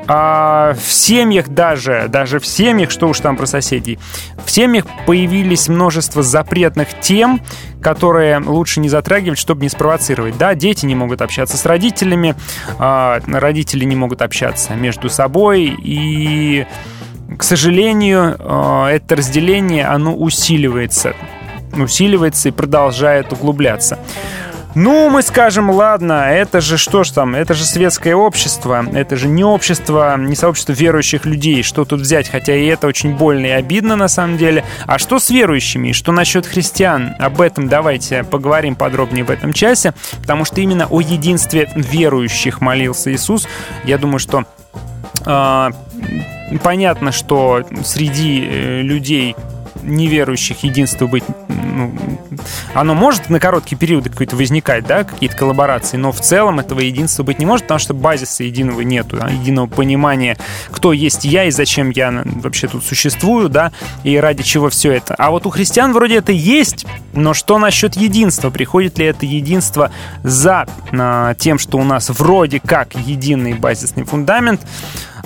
А в семьях даже, даже в семьях, что уж там про соседей, в семьях появились множество запретных тем, которые лучше не затрагивать, чтобы не спровоцировать. Да, дети не могут общаться с родителями, а, родители не могут общаться между собой, и, к сожалению, а, это разделение, оно усиливается. Усиливается и продолжает углубляться. Ну, мы скажем, ладно, это же что ж там, это же светское общество, это же не общество, не сообщество верующих людей, что тут взять, хотя и это очень больно и обидно на самом деле. А что с верующими, что насчет христиан? Об этом давайте поговорим подробнее в этом часе, потому что именно о единстве верующих молился Иисус. Я думаю, что а, понятно, что среди э, людей неверующих единство быть, ну, оно может на короткий период какой-то возникать, да, какие-то коллаборации, но в целом этого единства быть не может, потому что базиса единого нету, да, единого понимания, кто есть я и зачем я вообще тут существую, да, и ради чего все это. А вот у христиан вроде это есть, но что насчет единства? Приходит ли это единство за а, тем, что у нас вроде как единый базисный фундамент?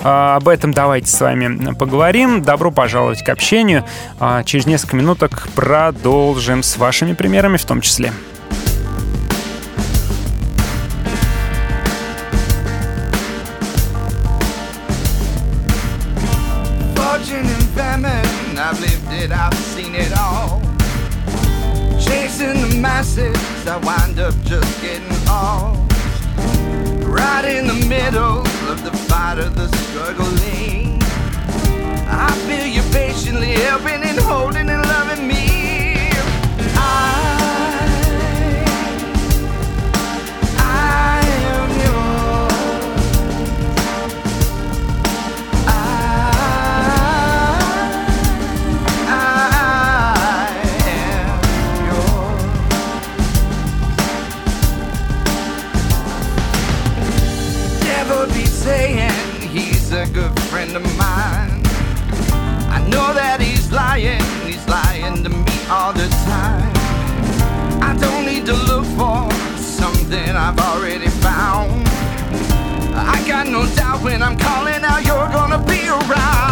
А, Об этом давайте с вами поговорим. Добро пожаловать к общению. А, Через несколько минуток продолжим с вашими примерами в том числе. All. Chasing the masses, I wind up just getting lost. Right in the middle of the fight of the struggling. I feel you patiently helping and holding and loving me. Than I've already found. I got no doubt when I'm calling out, you're gonna be around.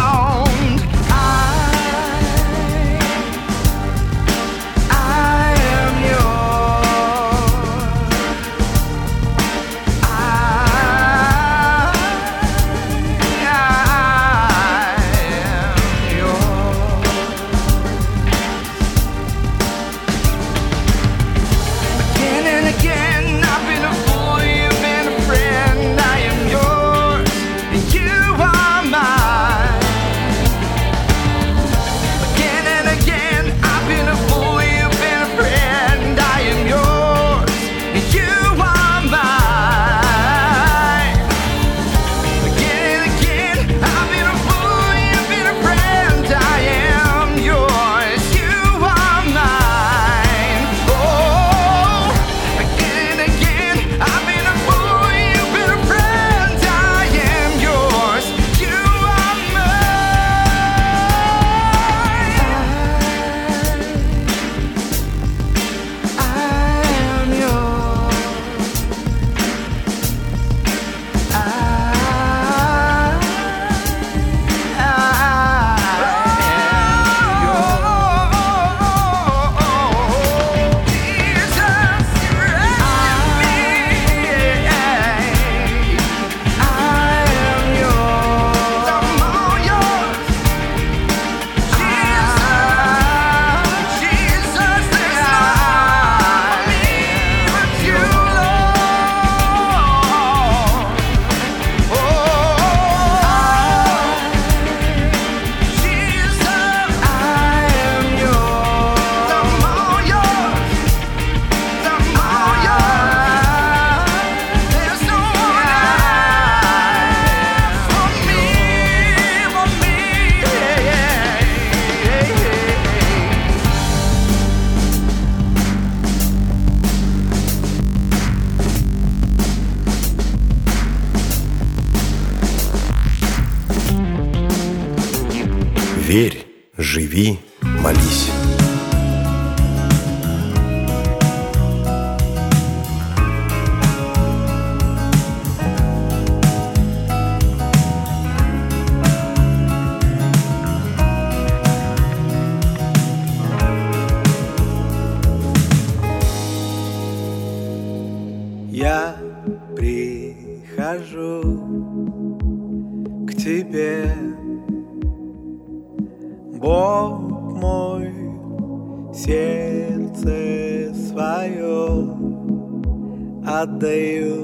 падаю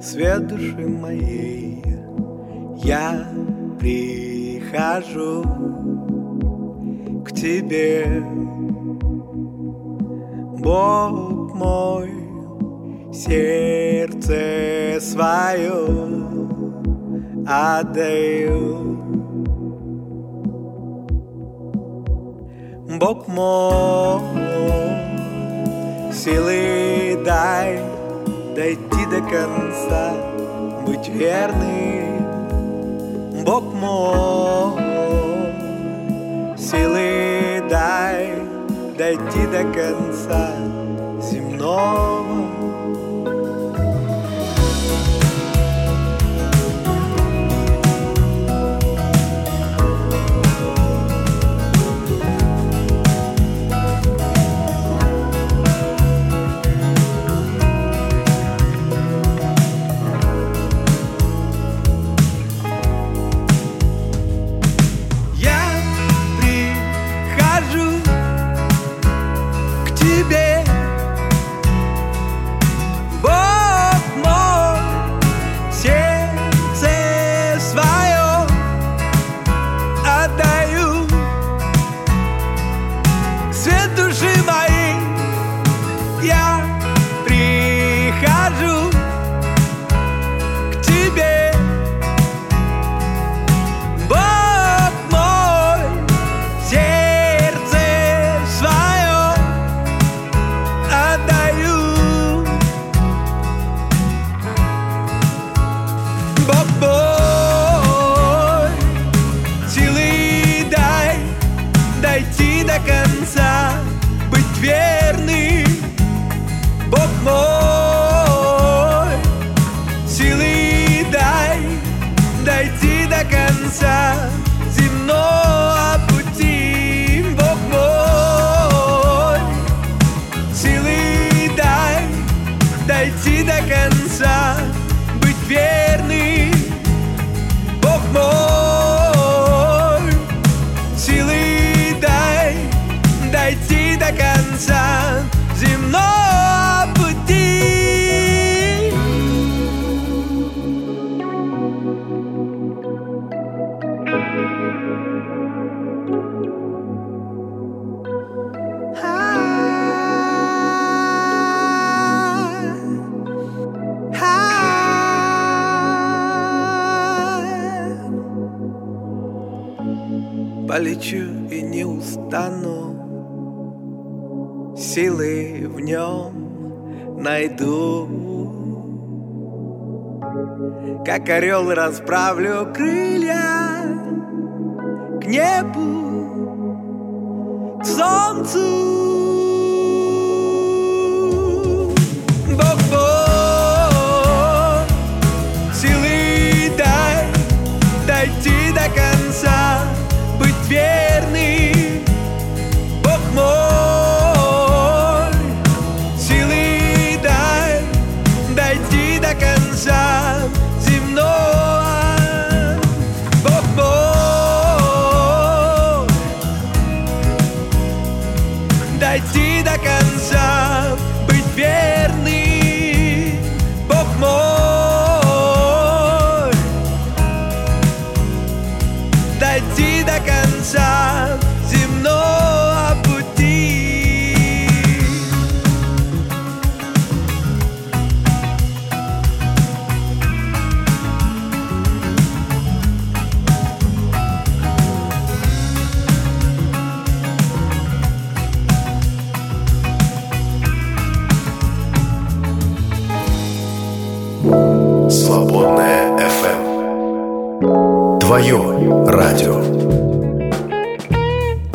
Свет души моей я прихожу к тебе Бог мой, сердце свое отдаю. Бог мой, силы дай дойти до конца, быть верным, Бог мой. Силы дай дойти до конца земного Силы в нем найду. Как орел расправлю крылья К небу, к солнцу. Бог, Бог,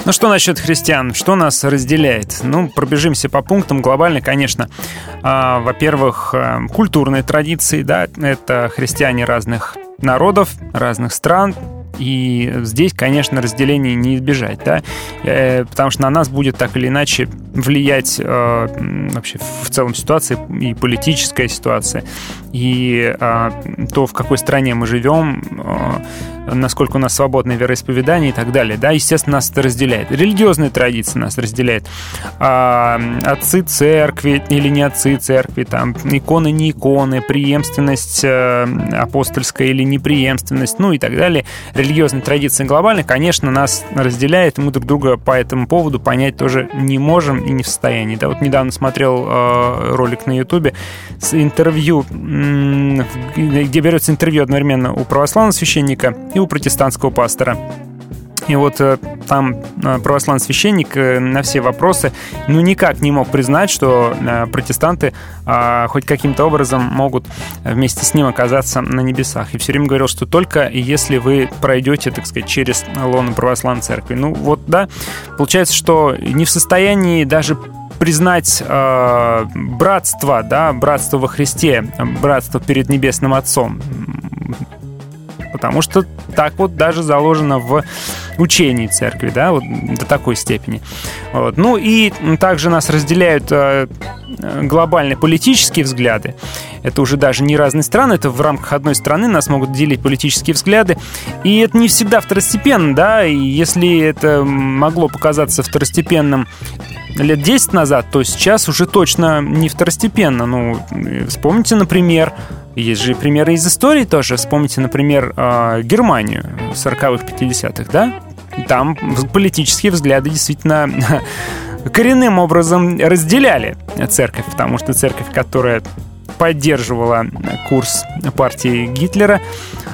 Ну что насчет христиан? Что нас разделяет? Ну, пробежимся по пунктам. Глобально, конечно, а, во-первых, а, культурные традиции, да, это христиане разных народов, разных стран, и здесь, конечно, разделения не избежать, да, Э, потому что на нас будет так или иначе влиять э, вообще в целом ситуация и политическая ситуация, и э, то, в какой стране мы живем, э, насколько у нас свободное вероисповедание и так далее, да, естественно, нас это разделяет. Религиозные традиции нас разделяют. А, отцы церкви или не отцы церкви, там, иконы, не иконы, преемственность э, апостольская или непреемственность, ну и так далее. Религиозные традиции глобально, конечно, нас разделяет, мы друг друга по этому поводу понять тоже не можем и не в состоянии. Да, вот недавно смотрел э, ролик на Ютубе с интервью, где берется интервью одновременно у православного священника и у протестантского пастора. И вот э, там э, православный священник э, на все вопросы ну никак не мог признать, что протестанты э, хоть каким-то образом могут вместе с ним оказаться на небесах. И все время говорил, что только если вы пройдете, так сказать, через лоно православной церкви. Ну вот, да, получается, что не в состоянии даже признать э, братство, да, братство во Христе, братство перед Небесным Отцом. Потому что так вот даже заложено в учении церкви, да, вот до такой степени. Вот. Ну и также нас разделяют э, глобальные политические взгляды. Это уже даже не разные страны, это в рамках одной страны нас могут делить политические взгляды. И это не всегда второстепенно, да, и если это могло показаться второстепенным лет 10 назад, то сейчас уже точно не второстепенно. Ну, э, вспомните, например, есть же примеры из истории тоже. Вспомните, например, э, Германию 40-х, 50-х, да? Там политические взгляды действительно коренным образом разделяли церковь, потому что церковь, которая поддерживала курс партии Гитлера, а,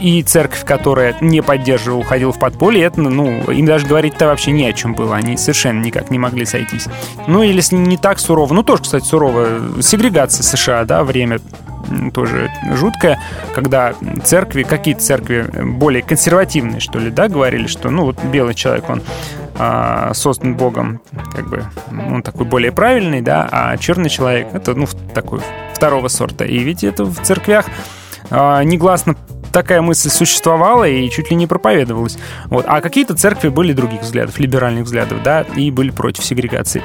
и церковь, которая не поддерживала, уходила в подполье, это, ну, им даже говорить-то вообще не о чем было, они совершенно никак не могли сойтись. Ну, или не так сурово, ну, тоже, кстати, сурово, сегрегация США, да, время тоже жуткое, когда церкви, какие-то церкви более консервативные, что ли, да, говорили, что, ну, вот белый человек, он а, создан Богом, как бы, он такой более правильный, да, а черный человек, это, ну, такой второго сорта. И ведь это в церквях а, негласно такая мысль существовала и чуть ли не проповедовалась. Вот. А какие-то церкви были других взглядов, либеральных взглядов, да, и были против сегрегации.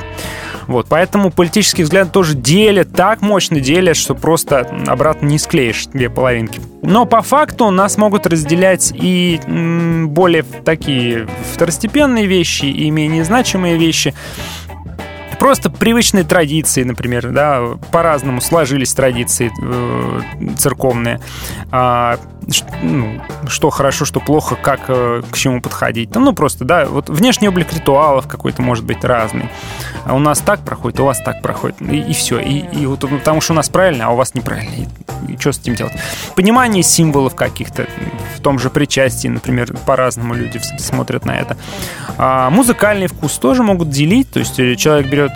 Вот, поэтому политические взгляды тоже делят, так мощно делят, что просто обратно не склеишь две половинки. Но по факту нас могут разделять и более такие второстепенные вещи, и менее значимые вещи. Просто привычные традиции, например, да, по-разному сложились традиции э, церковные. А, ну, что хорошо, что плохо, как э, к чему подходить. Там, ну, просто, да, вот внешний облик ритуалов какой-то может быть разный. А у нас так проходит, у вас так проходит. И, все. И, и вот потому что у нас правильно, а у вас неправильно. И, и что с этим делать? Понимание символов каких-то. В том же причастии, например, по-разному люди смотрят на это. А музыкальный вкус тоже могут делить. То есть э, человек берет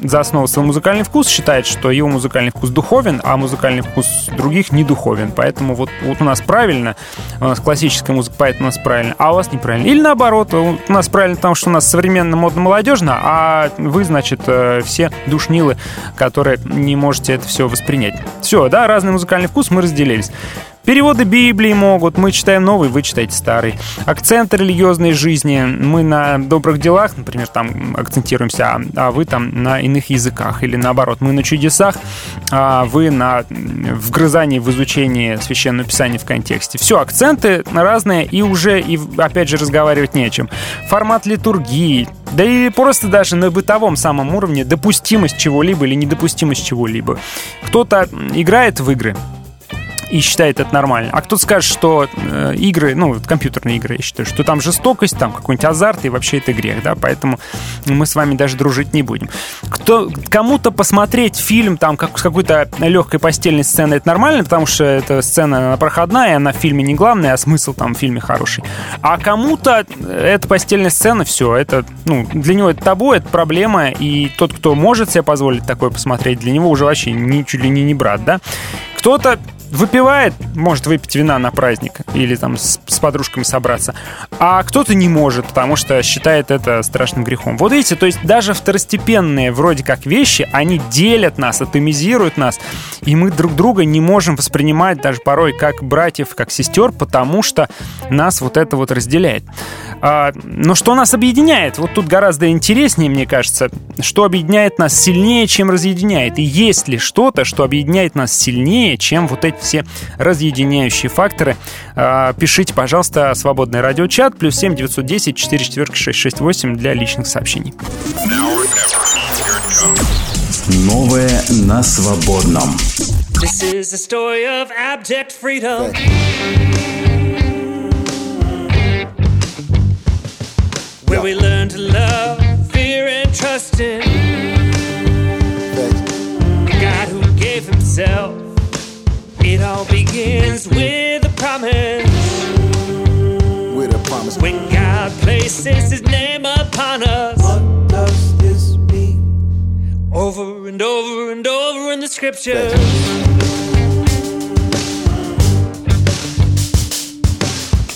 за основу свой музыкальный вкус, считает, что его музыкальный вкус духовен, а музыкальный вкус других не духовен. Поэтому вот, вот у нас правильно, у нас классическая музыка, поэтому у нас правильно, а у вас неправильно. Или наоборот, у нас правильно, потому что у нас современно, модно, молодежно, а вы, значит, э, все душнилы, которые не можете это все воспринять. Все, да, разный музыкальный вкус, мы разделились. Переводы Библии могут, мы читаем новый, вы читаете старый. Акценты религиозной жизни, мы на добрых делах, например, там акцентируемся, а, вы там на иных языках. Или наоборот, мы на чудесах, а вы на вгрызании в изучении Священного Писания в контексте. Все, акценты разные, и уже, и опять же, разговаривать не о чем. Формат литургии, да и просто даже на бытовом самом уровне допустимость чего-либо или недопустимость чего-либо. Кто-то играет в игры, и считает это нормально. А кто-то скажет, что э, игры, ну, компьютерные игры, я считаю, что там жестокость, там какой-нибудь азарт, и вообще это грех, да, поэтому мы с вами даже дружить не будем. Кто, кому-то посмотреть фильм там как, с какой-то легкой постельной сценой, это нормально, потому что эта сцена она проходная, она в фильме не главная, а смысл там в фильме хороший. А кому-то эта постельная сцена, все, это, ну, для него это табу, это проблема, и тот, кто может себе позволить такое посмотреть, для него уже вообще ни, чуть ли не, не брат, да. Кто-то выпивает, может выпить вина на праздник или там с, с подружками собраться, а кто-то не может, потому что считает это страшным грехом. Вот видите, то есть даже второстепенные вроде как вещи, они делят нас, атомизируют нас, и мы друг друга не можем воспринимать даже порой как братьев, как сестер, потому что нас вот это вот разделяет. А, но что нас объединяет? Вот тут гораздо интереснее, мне кажется, что объединяет нас сильнее, чем разъединяет. И есть ли что-то, что объединяет нас сильнее, чем вот эти все разъединяющие факторы? А, пишите, пожалуйста, свободный радиочат, плюс 7 910 4 4 668 для личных сообщений. Новое на свободном. This is the story of abject freedom. Where we learn to love, fear, and trust in God who gave Himself. It all begins with a promise. With a promise. When God places His name upon us. What does this mean? Over and over and over in the scriptures.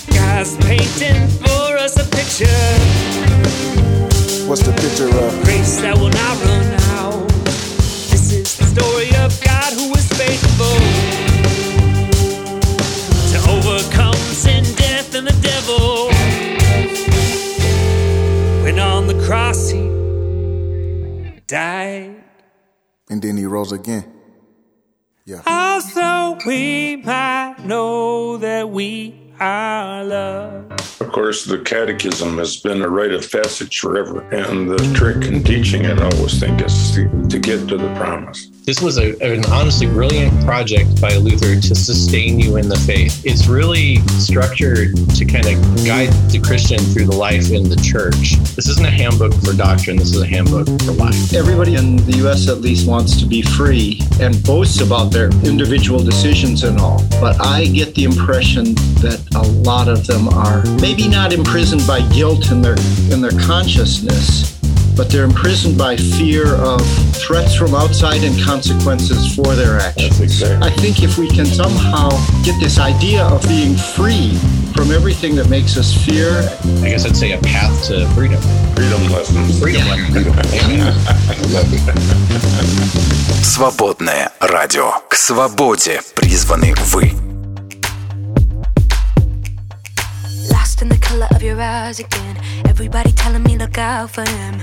God's painting for us a picture. What's the picture of? Grace that will not run out. This is the story of God who is faithful sin, death, and the devil. When on the cross he died, And then he rose again. Yeah. also we might know that we are loved. Of course, the catechism has been a rite of passage forever, and the trick in teaching it, I always think, is to, to get to the promise. This was a, an honestly brilliant project by Luther to sustain you in the faith. It's really structured to kind of guide the Christian through the life in the church. This isn't a handbook for doctrine, this is a handbook for life. Everybody in the US at least wants to be free and boasts about their individual decisions and all. But I get the impression that a lot of them are maybe not imprisoned by guilt in their in their consciousness, but they're imprisoned by fear of threats from outside and consequences for their actions. I think if we can somehow get this idea of being free from everything that makes us fear, I guess I'd say a path to freedom. Freedom lessons. Freedom Свободное радио. К свободе призваны вы. lost in the color of your eyes again. Everybody telling me look out for him.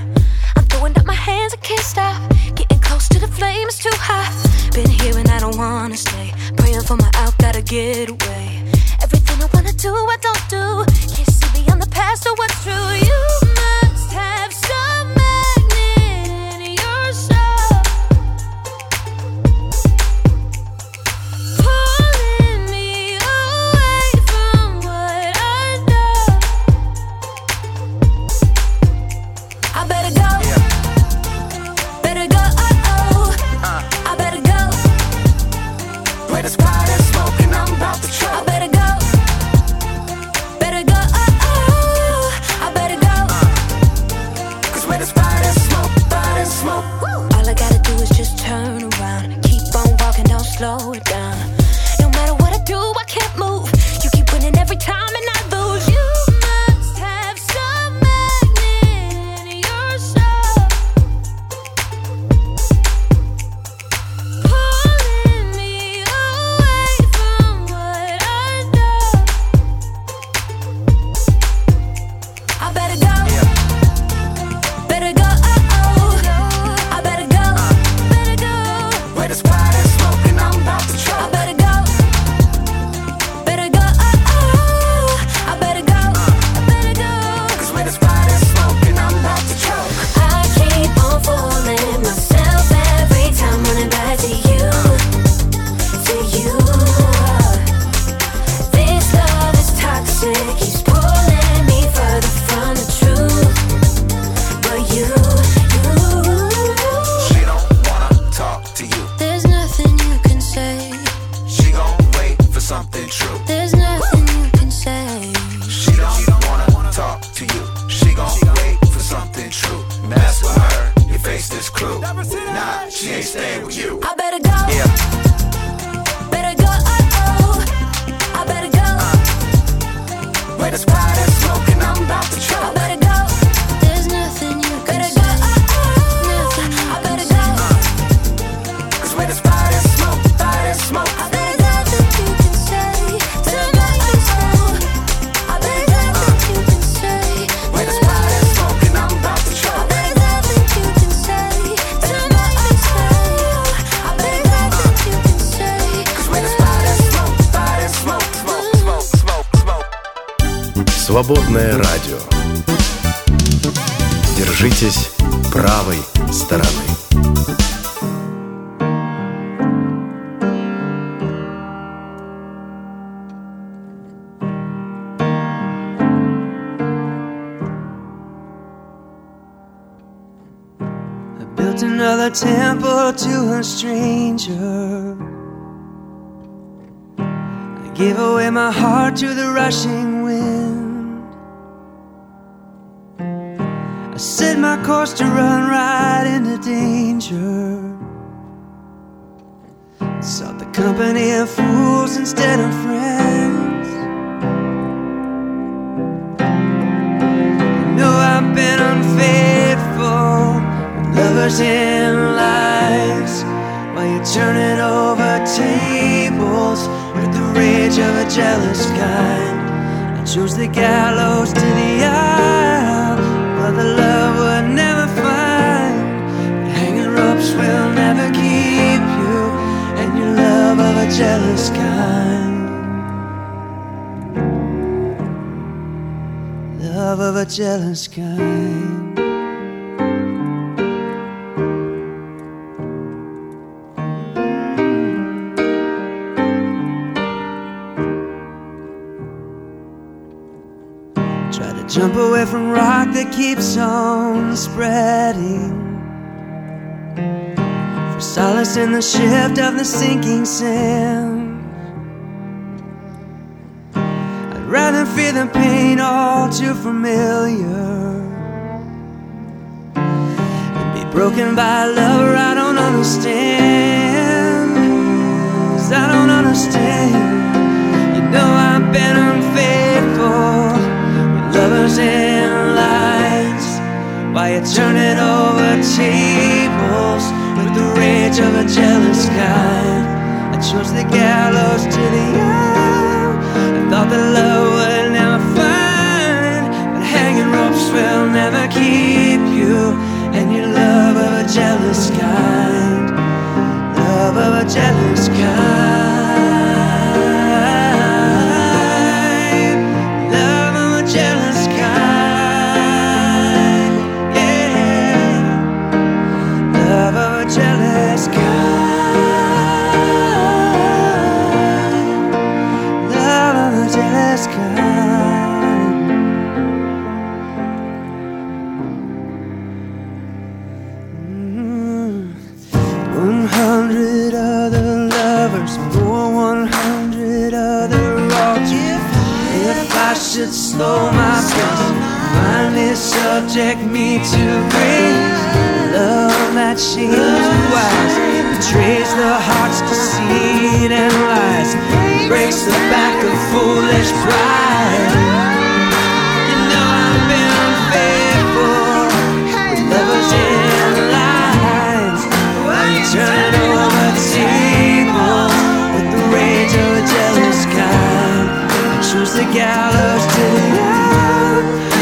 I'm throwing up my hands, I can't stop. Getting close to the flames. too hot. Been here and I don't wanna stay. Praying for my out, gotta get away. Everything I wanna do, I don't do. Can't see beyond the past or what's true. You. spreading. For solace in the shift of the sinking sand. I'd rather feel the pain all too familiar. than be broken by a lover I don't understand. Cause I don't understand. You know I've been unfaithful. with lovers and you turning over tables with the rage of a jealous God. I chose the gallows to the end. I thought that love would never find, but hanging ropes will never keep you. And your love of a jealous kind, love of a jealous kind. Betrays the heart's deceit and lies. Breaks the back of foolish pride. You know I've been unfaithful with lovers in lines. While you turn over the table with the rage of a jealous kind. Choose the gallows to the.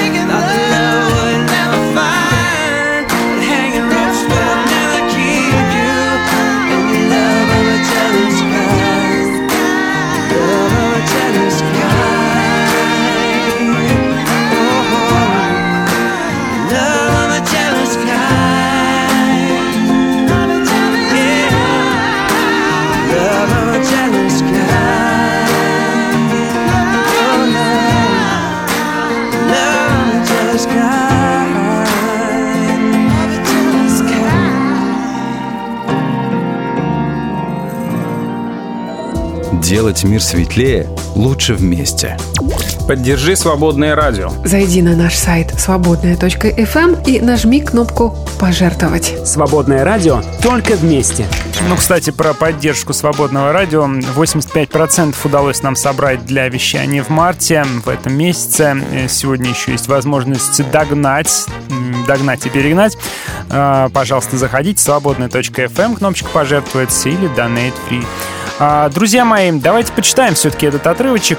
Делать мир светлее лучше вместе. Поддержи свободное радио. Зайди на наш сайт свободная.фм и нажми кнопку «Пожертвовать». Свободное радио только вместе. Ну, кстати, про поддержку свободного радио. 85% удалось нам собрать для вещания в марте, в этом месяце. Э, Сегодня еще есть возможность догнать, догнать и перегнать. А, Пожалуйста, заходите, свободная.фм, кнопочка «Пожертвовать» или «Donate Free». А, Друзья мои, давайте почитаем все-таки этот отрывочек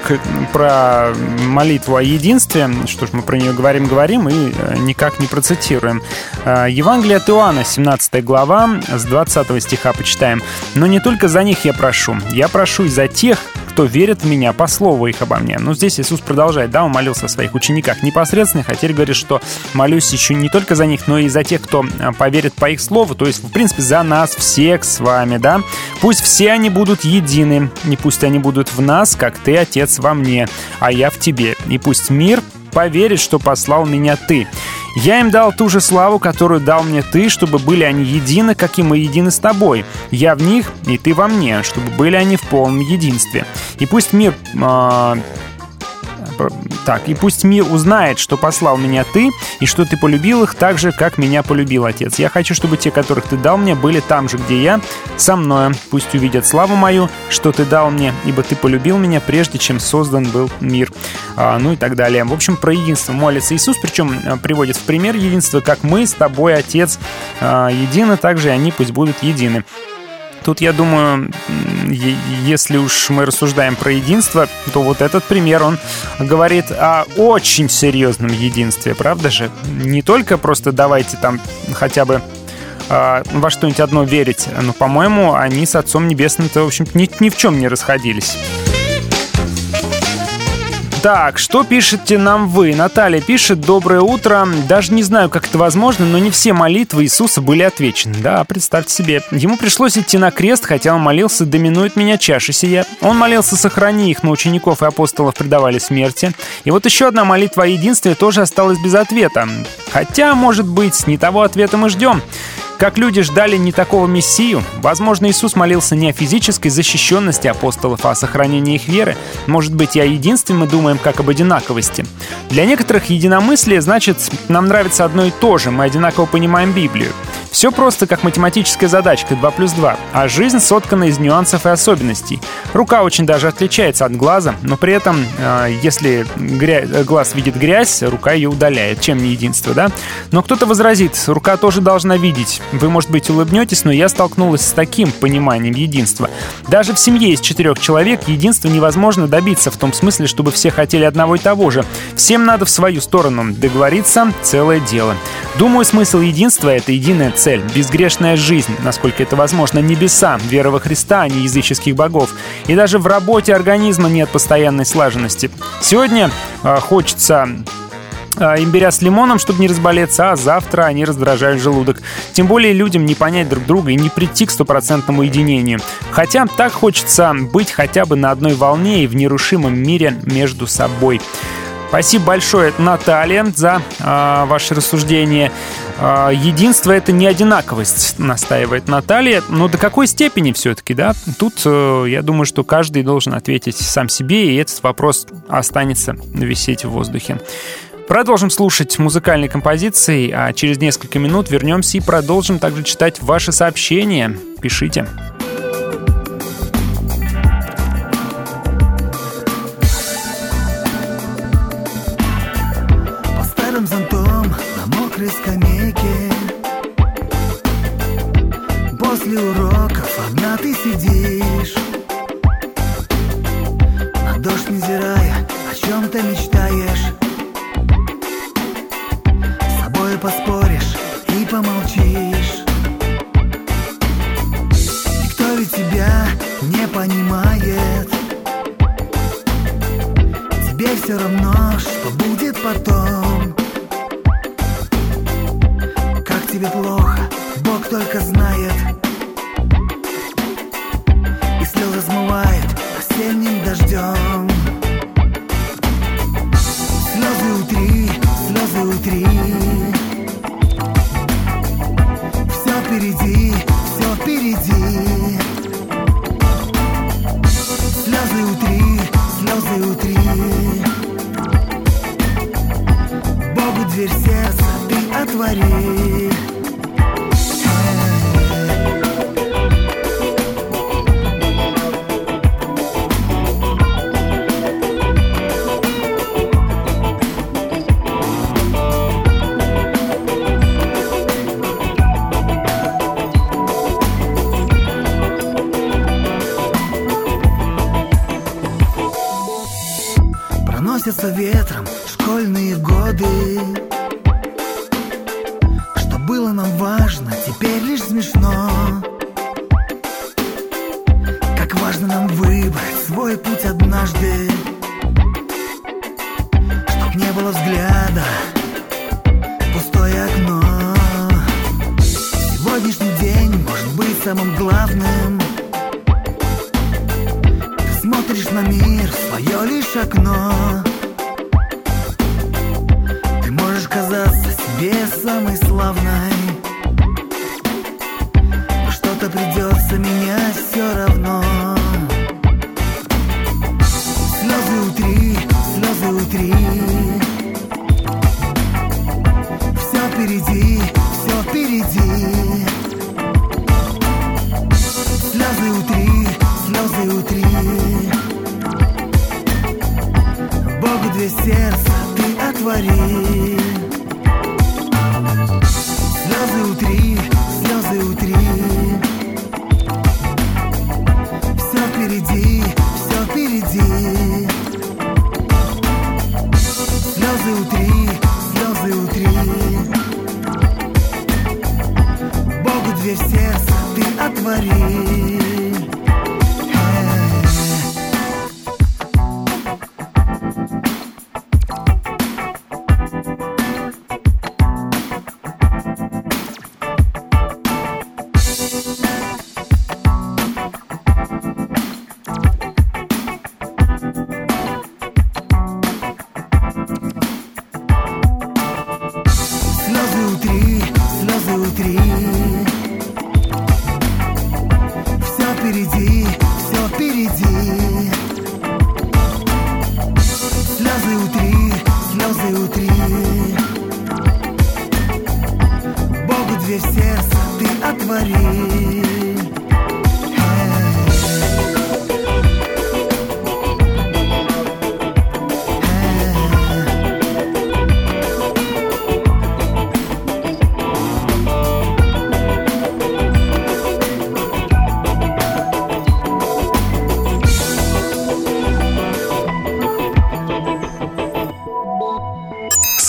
про молитву о единстве. Что ж, мы про нее говорим-говорим и э, никак не процитируем. А, Евангелие от Иоанна, 17 глава, с 20 стиха почитаем. «Но не только за них я прошу. Я прошу и за тех, кто верит в меня по слову их обо мне». Ну, здесь Иисус продолжает, да, он молился о своих учениках непосредственных, а теперь говорит, что молюсь еще не только за них, но и за тех, кто э, поверит по их слову, то есть, в принципе, за нас всех с вами, да. Пусть все они будут едины, и пусть они будут в нас, как ты, Отец, во мне, а я в тебе. И пусть мир поверит, что послал меня ты. Я им дал ту же славу, которую дал мне ты, чтобы были они едины, как и мы едины с тобой. Я в них, и ты во мне, чтобы были они в полном единстве. И пусть мир... а, так, и пусть мир узнает, что послал меня ты, и что ты полюбил их так же, как меня полюбил Отец. Я хочу, чтобы те, которых ты дал мне, были там же, где я, со мною. Пусть увидят славу мою, что ты дал мне, ибо ты полюбил меня, прежде чем создан был мир. А, ну и так далее. В общем, про единство молится Иисус, причем а, приводит в пример единство, как мы с тобой, Отец, а, едины, так же и они пусть будут едины. Тут, я думаю, если уж мы рассуждаем про единство, то вот этот пример, он говорит о очень серьезном единстве, правда же? Не только просто давайте там хотя бы а, во что-нибудь одно верить, но, по-моему, они с Отцом Небесным-то, в общем ни, ни в чем не расходились. Так, что пишете нам вы? Наталья пишет «Доброе утро». Даже не знаю, как это возможно, но не все молитвы Иисуса были отвечены. Да, представьте себе. Ему пришлось идти на крест, хотя он молился «Доминует меня чаша сия». Он молился «Сохрани их», но учеников и апостолов предавали смерти. И вот еще одна молитва о единстве тоже осталась без ответа. Хотя, может быть, не того ответа мы ждем. Как люди ждали не такого мессию, возможно, Иисус молился не о физической защищенности апостолов, а о сохранении их веры. Может быть, и о единстве мы думаем как об одинаковости. Для некоторых единомыслие значит, нам нравится одно и то же, мы одинаково понимаем Библию. Все просто как математическая задачка 2 плюс 2, а жизнь соткана из нюансов и особенностей. Рука очень даже отличается от глаза, но при этом, э, если гря- э, глаз видит грязь, рука ее удаляет. Чем не единство, да? Но кто-то возразит, рука тоже должна видеть. Вы, может быть, улыбнетесь, но я столкнулась с таким пониманием единства. Даже в семье из четырех человек единства невозможно добиться в том смысле, чтобы все хотели одного и того же. Всем надо в свою сторону. Договориться — целое дело. Думаю, смысл единства — это единая цель, безгрешная жизнь, насколько это возможно, небеса, вера во Христа, а не языческих богов. И даже в работе организма нет постоянной слаженности. Сегодня э, хочется а, имбиря с лимоном, чтобы не разболеться, а завтра они раздражают желудок. Тем более людям не понять друг друга и не прийти к стопроцентному единению. Хотя так хочется быть хотя бы на одной волне и в нерушимом мире между собой. Спасибо большое, Наталья, за э, ваши рассуждения. Э, единство — это не одинаковость, настаивает Наталья. Но до какой степени все-таки, да? Тут, э, я думаю, что каждый должен ответить сам себе, и этот вопрос останется висеть в воздухе. Продолжим слушать музыкальные композиции, а через несколько минут вернемся и продолжим также читать ваши сообщения. Пишите. Все равно, что будет потом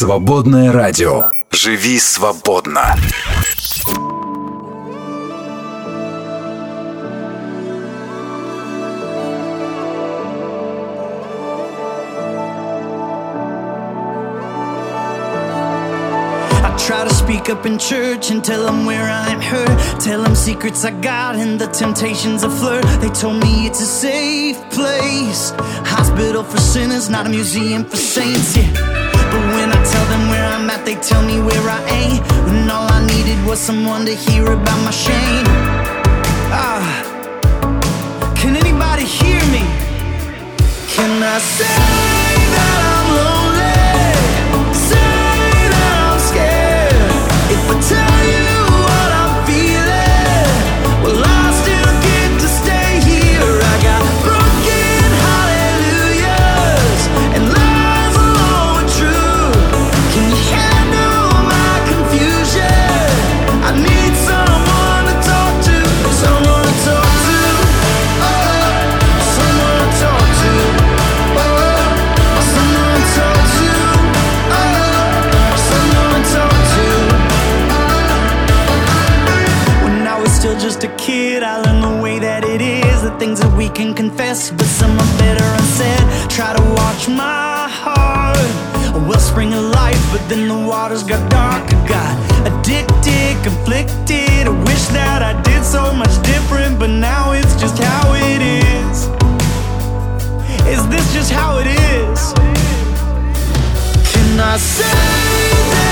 Свободное радио. Живи свободно. Try to speak up in church and tell them where I'm hurt. Tell them secrets I got and the temptations of flirt. They told me it's a safe place. Hospital for sinners, not a museum for saints, yeah. at, they tell me where I ain't. When all I needed was someone to hear about my shame. Ah, can anybody hear me? Can I say that can confess, but some are better unsaid. Try to watch my heart, a wellspring of life, but then the waters got dark. I got addicted, conflicted. I wish that I did so much different, but now it's just how it is. Is this just how it is? Can I say that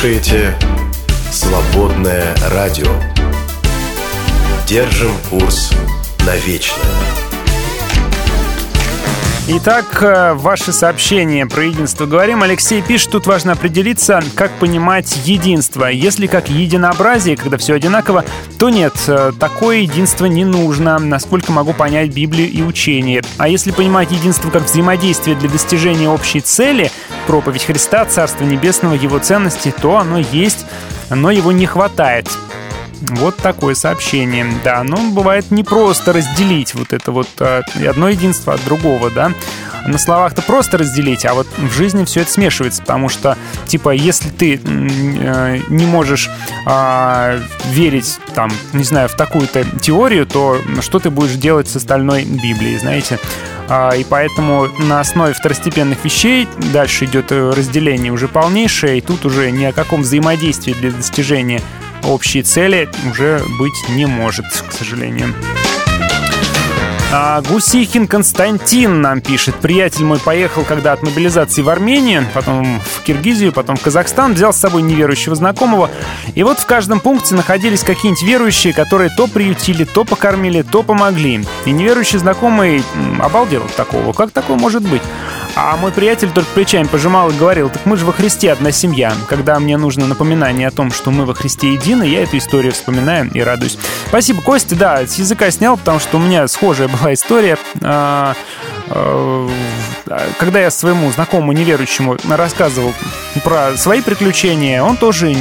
слушаете «Свободное радио». Держим курс на вечное. Итак, э, ваши сообщения про единство говорим. Алексей пишет, тут важно определиться, как понимать единство. Если как единообразие, когда все одинаково, то нет, э, такое единство не нужно, насколько могу понять Библию и учение. А если понимать единство как взаимодействие для достижения общей цели, проповедь Христа, Царства Небесного, Его ценности, то оно есть, но его не хватает. Вот такое сообщение. Да, но бывает непросто разделить вот это вот э, одно единство от другого, да. На словах-то просто разделить, а вот в жизни все это смешивается, потому что, типа, если ты э, не можешь а, верить, там, не знаю, в такую-то теорию, то что ты будешь делать с остальной Библией, знаете? А, И поэтому на основе второстепенных вещей дальше идет э, разделение уже полнейшее, и тут уже ни о каком взаимодействии для достижения общей цели уже быть не может, к сожалению. А Гусихин Константин нам пишет. Приятель мой поехал когда от мобилизации в Армению, потом в Киргизию, потом в Казахстан, взял с собой неверующего знакомого. И вот в каждом пункте находились какие-нибудь верующие, которые то приютили, то покормили, то помогли. И неверующий знакомый обалдел от такого. Как такое может быть? А мой приятель только плечами пожимал и говорил, так мы же во Христе одна семья. Когда мне нужно напоминание о том, что мы во Христе едины, я эту историю вспоминаю и радуюсь. Спасибо, Костя, да, с языка снял, потому что у меня схожая была история. А, э, когда я своему знакомому неверующему рассказывал про свои приключения, он тоже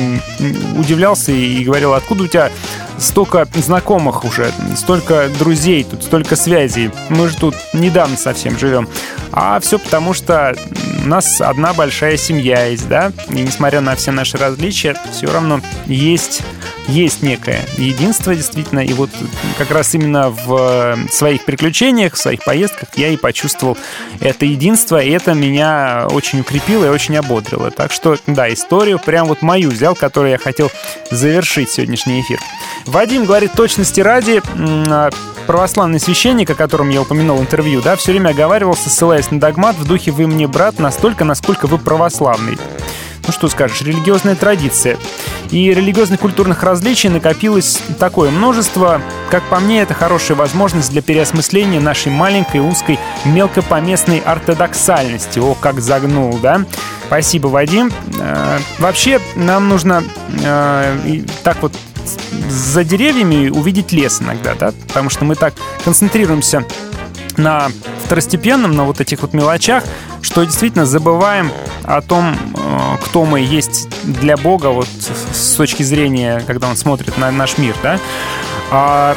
удивлялся и говорил, откуда у тебя столько знакомых уже, столько друзей, тут столько связей. Мы же тут недавно совсем живем. А все потому, что у нас одна большая семья есть, да? И несмотря на все наши различия, все равно есть, есть некое единство, действительно. И вот как раз именно в своих приключениях, в своих поездках я и почувствовал это единство, и это меня очень укрепило и очень ободрило. Так что, да, историю прям вот мою взял, которую я хотел завершить сегодняшний эфир. Вадим говорит, точности ради, а, православный священник, о котором я упомянул в интервью, да, все время оговаривался, ссылаясь на догмат, в духе «Вы мне брат настолько, насколько вы православный». Ну что скажешь, религиозная традиция. И религиозных культурных различий накопилось такое множество. Как по мне, это хорошая возможность для переосмысления нашей маленькой, узкой, мелкопоместной ортодоксальности. О, как загнул, да? Спасибо, Вадим. Э, Вообще, нам нужно э, так вот за деревьями увидеть лес иногда, да? Потому что мы так концентрируемся на второстепенном, на вот этих вот мелочах, что действительно забываем о том, э, кто мы есть для Бога, вот с точки зрения, когда Он смотрит на наш мир, да. А,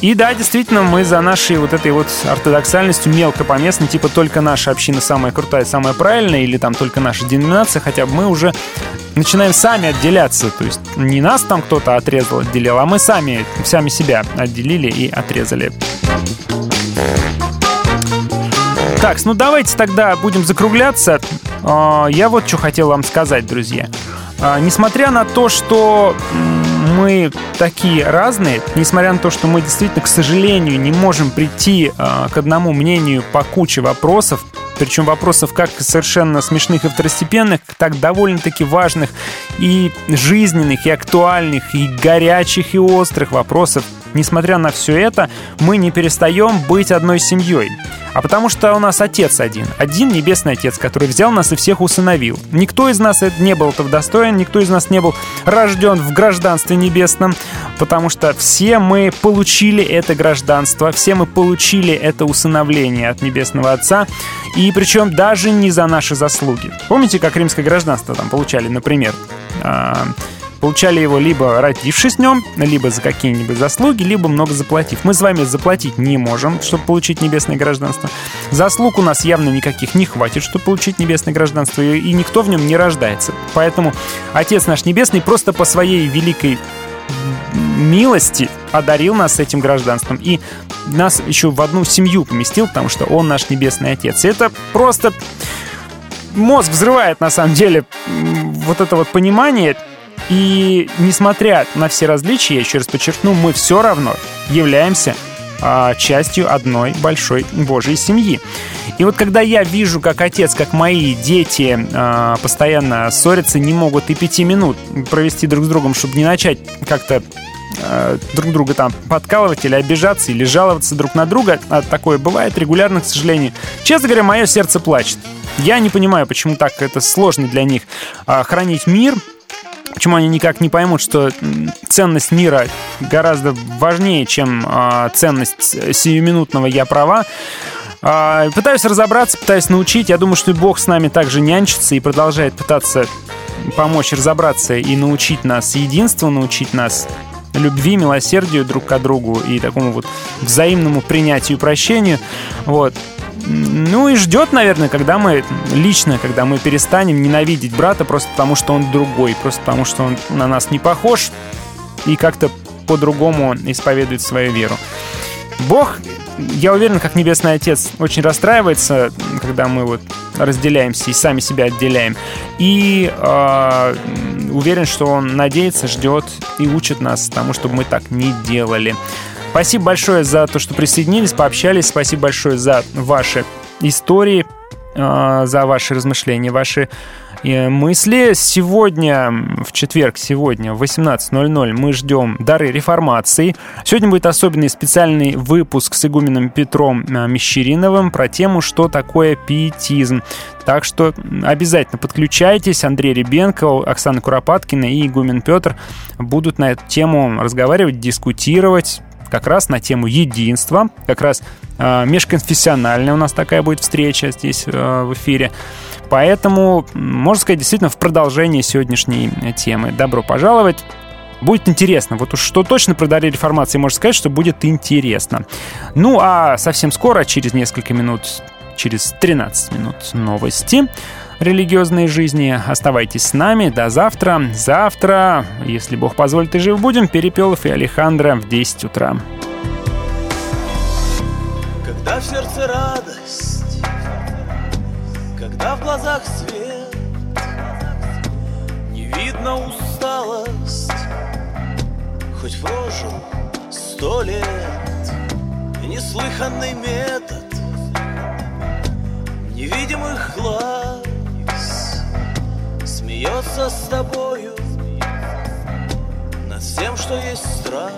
И да, действительно, мы за нашей вот этой вот ортодоксальностью мелкопоместной, типа только наша община самая крутая, самая правильная, или там только наша деноминация, хотя бы мы уже начинаем сами отделяться. То есть не нас там кто-то отрезал, отделил, а мы сами, сами себя отделили и отрезали. Так, ну давайте тогда будем закругляться. А, Я вот что хотел вам сказать, друзья. А, Несмотря на то, что мы такие разные, несмотря на то, что мы действительно, к сожалению, не можем прийти а, к одному мнению по куче вопросов, причем вопросов как совершенно смешных и второстепенных, так довольно-таки важных и жизненных, и актуальных, и горячих, и острых вопросов. Несмотря на все это, мы не перестаем быть одной семьей. А потому что у нас отец один. Один небесный отец, который взял нас и всех усыновил. Никто из нас не был этого достоин, никто из нас не был рожден в гражданстве небесном, потому что все мы получили это гражданство, все мы получили это усыновление от небесного отца, и причем даже не за наши заслуги. Помните, как римское гражданство там получали, например? Получали его либо родившись в нем, либо за какие-нибудь заслуги, либо много заплатив. Мы с вами заплатить не можем, чтобы получить небесное гражданство. Заслуг у нас явно никаких не хватит, чтобы получить небесное гражданство, и никто в нем не рождается. Поэтому Отец наш Небесный просто по своей великой милости одарил нас этим гражданством и нас еще в одну семью поместил, потому что он наш Небесный Отец. И это просто мозг взрывает на самом деле вот это вот понимание. И несмотря на все различия, я еще раз подчеркну, мы все равно являемся а, частью одной большой Божьей семьи. И вот когда я вижу, как отец, как мои дети а, постоянно ссорятся, не могут и пяти минут провести друг с другом, чтобы не начать как-то а, друг друга там подкалывать или обижаться, или жаловаться друг на друга, а такое бывает регулярно, к сожалению. Честно говоря, мое сердце плачет. Я не понимаю, почему так это сложно для них а, хранить мир, Почему они никак не поймут, что ценность мира гораздо важнее, чем а, ценность сиюминутного «я права». А, пытаюсь разобраться, пытаюсь научить. Я думаю, что Бог с нами также нянчится и продолжает пытаться помочь разобраться и научить нас единству, научить нас любви, милосердию друг к другу и такому вот взаимному принятию и прощению. Вот. Ну и ждет, наверное, когда мы лично, когда мы перестанем ненавидеть брата просто потому, что он другой, просто потому, что он на нас не похож и как-то по-другому исповедует свою веру. Бог, я уверен, как Небесный Отец, очень расстраивается, когда мы вот разделяемся и сами себя отделяем. И э, уверен, что Он надеется, ждет и учит нас тому, чтобы мы так не делали. Спасибо большое за то, что присоединились, пообщались. Спасибо большое за ваши истории, э, за ваши размышления, ваши э, мысли. Сегодня, в четверг, сегодня в 18.00 мы ждем дары реформации. Сегодня будет особенный специальный выпуск с игуменом Петром э, Мещериновым про тему, что такое пиетизм. Так что обязательно подключайтесь. Андрей Ребенко, Оксана Куропаткина и игумен Петр будут на эту тему разговаривать, дискутировать как раз на тему единства, как раз э, межконфессиональная у нас такая будет встреча здесь э, в эфире. Поэтому, можно сказать, действительно в продолжении сегодняшней темы. Добро пожаловать. Будет интересно. Вот уж что точно про Дарья Реформации можно сказать, что будет интересно. Ну, а совсем скоро, через несколько минут, через 13 минут новости религиозной жизни. Оставайтесь с нами. До завтра. Завтра, если Бог позволит и жив будем, Перепелов и Алехандро в 10 утра. Когда в сердце радость, когда в глазах свет, не видно усталость, хоть прожил сто лет, неслыханный метод невидимых глаз смеется с тобою над всем, что есть страх.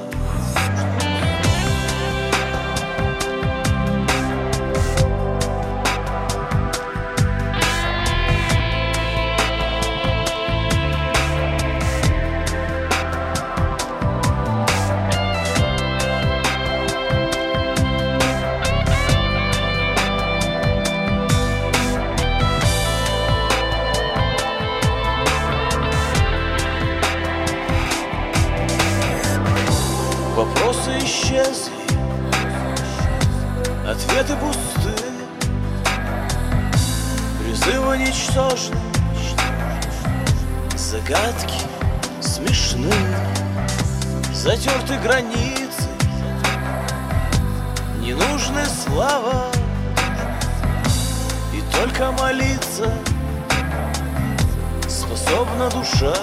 Вопросы исчезли, ответы пусты, призывы ничтожны, загадки смешны, затерты границы, не нужны слова, и только молиться способна душа.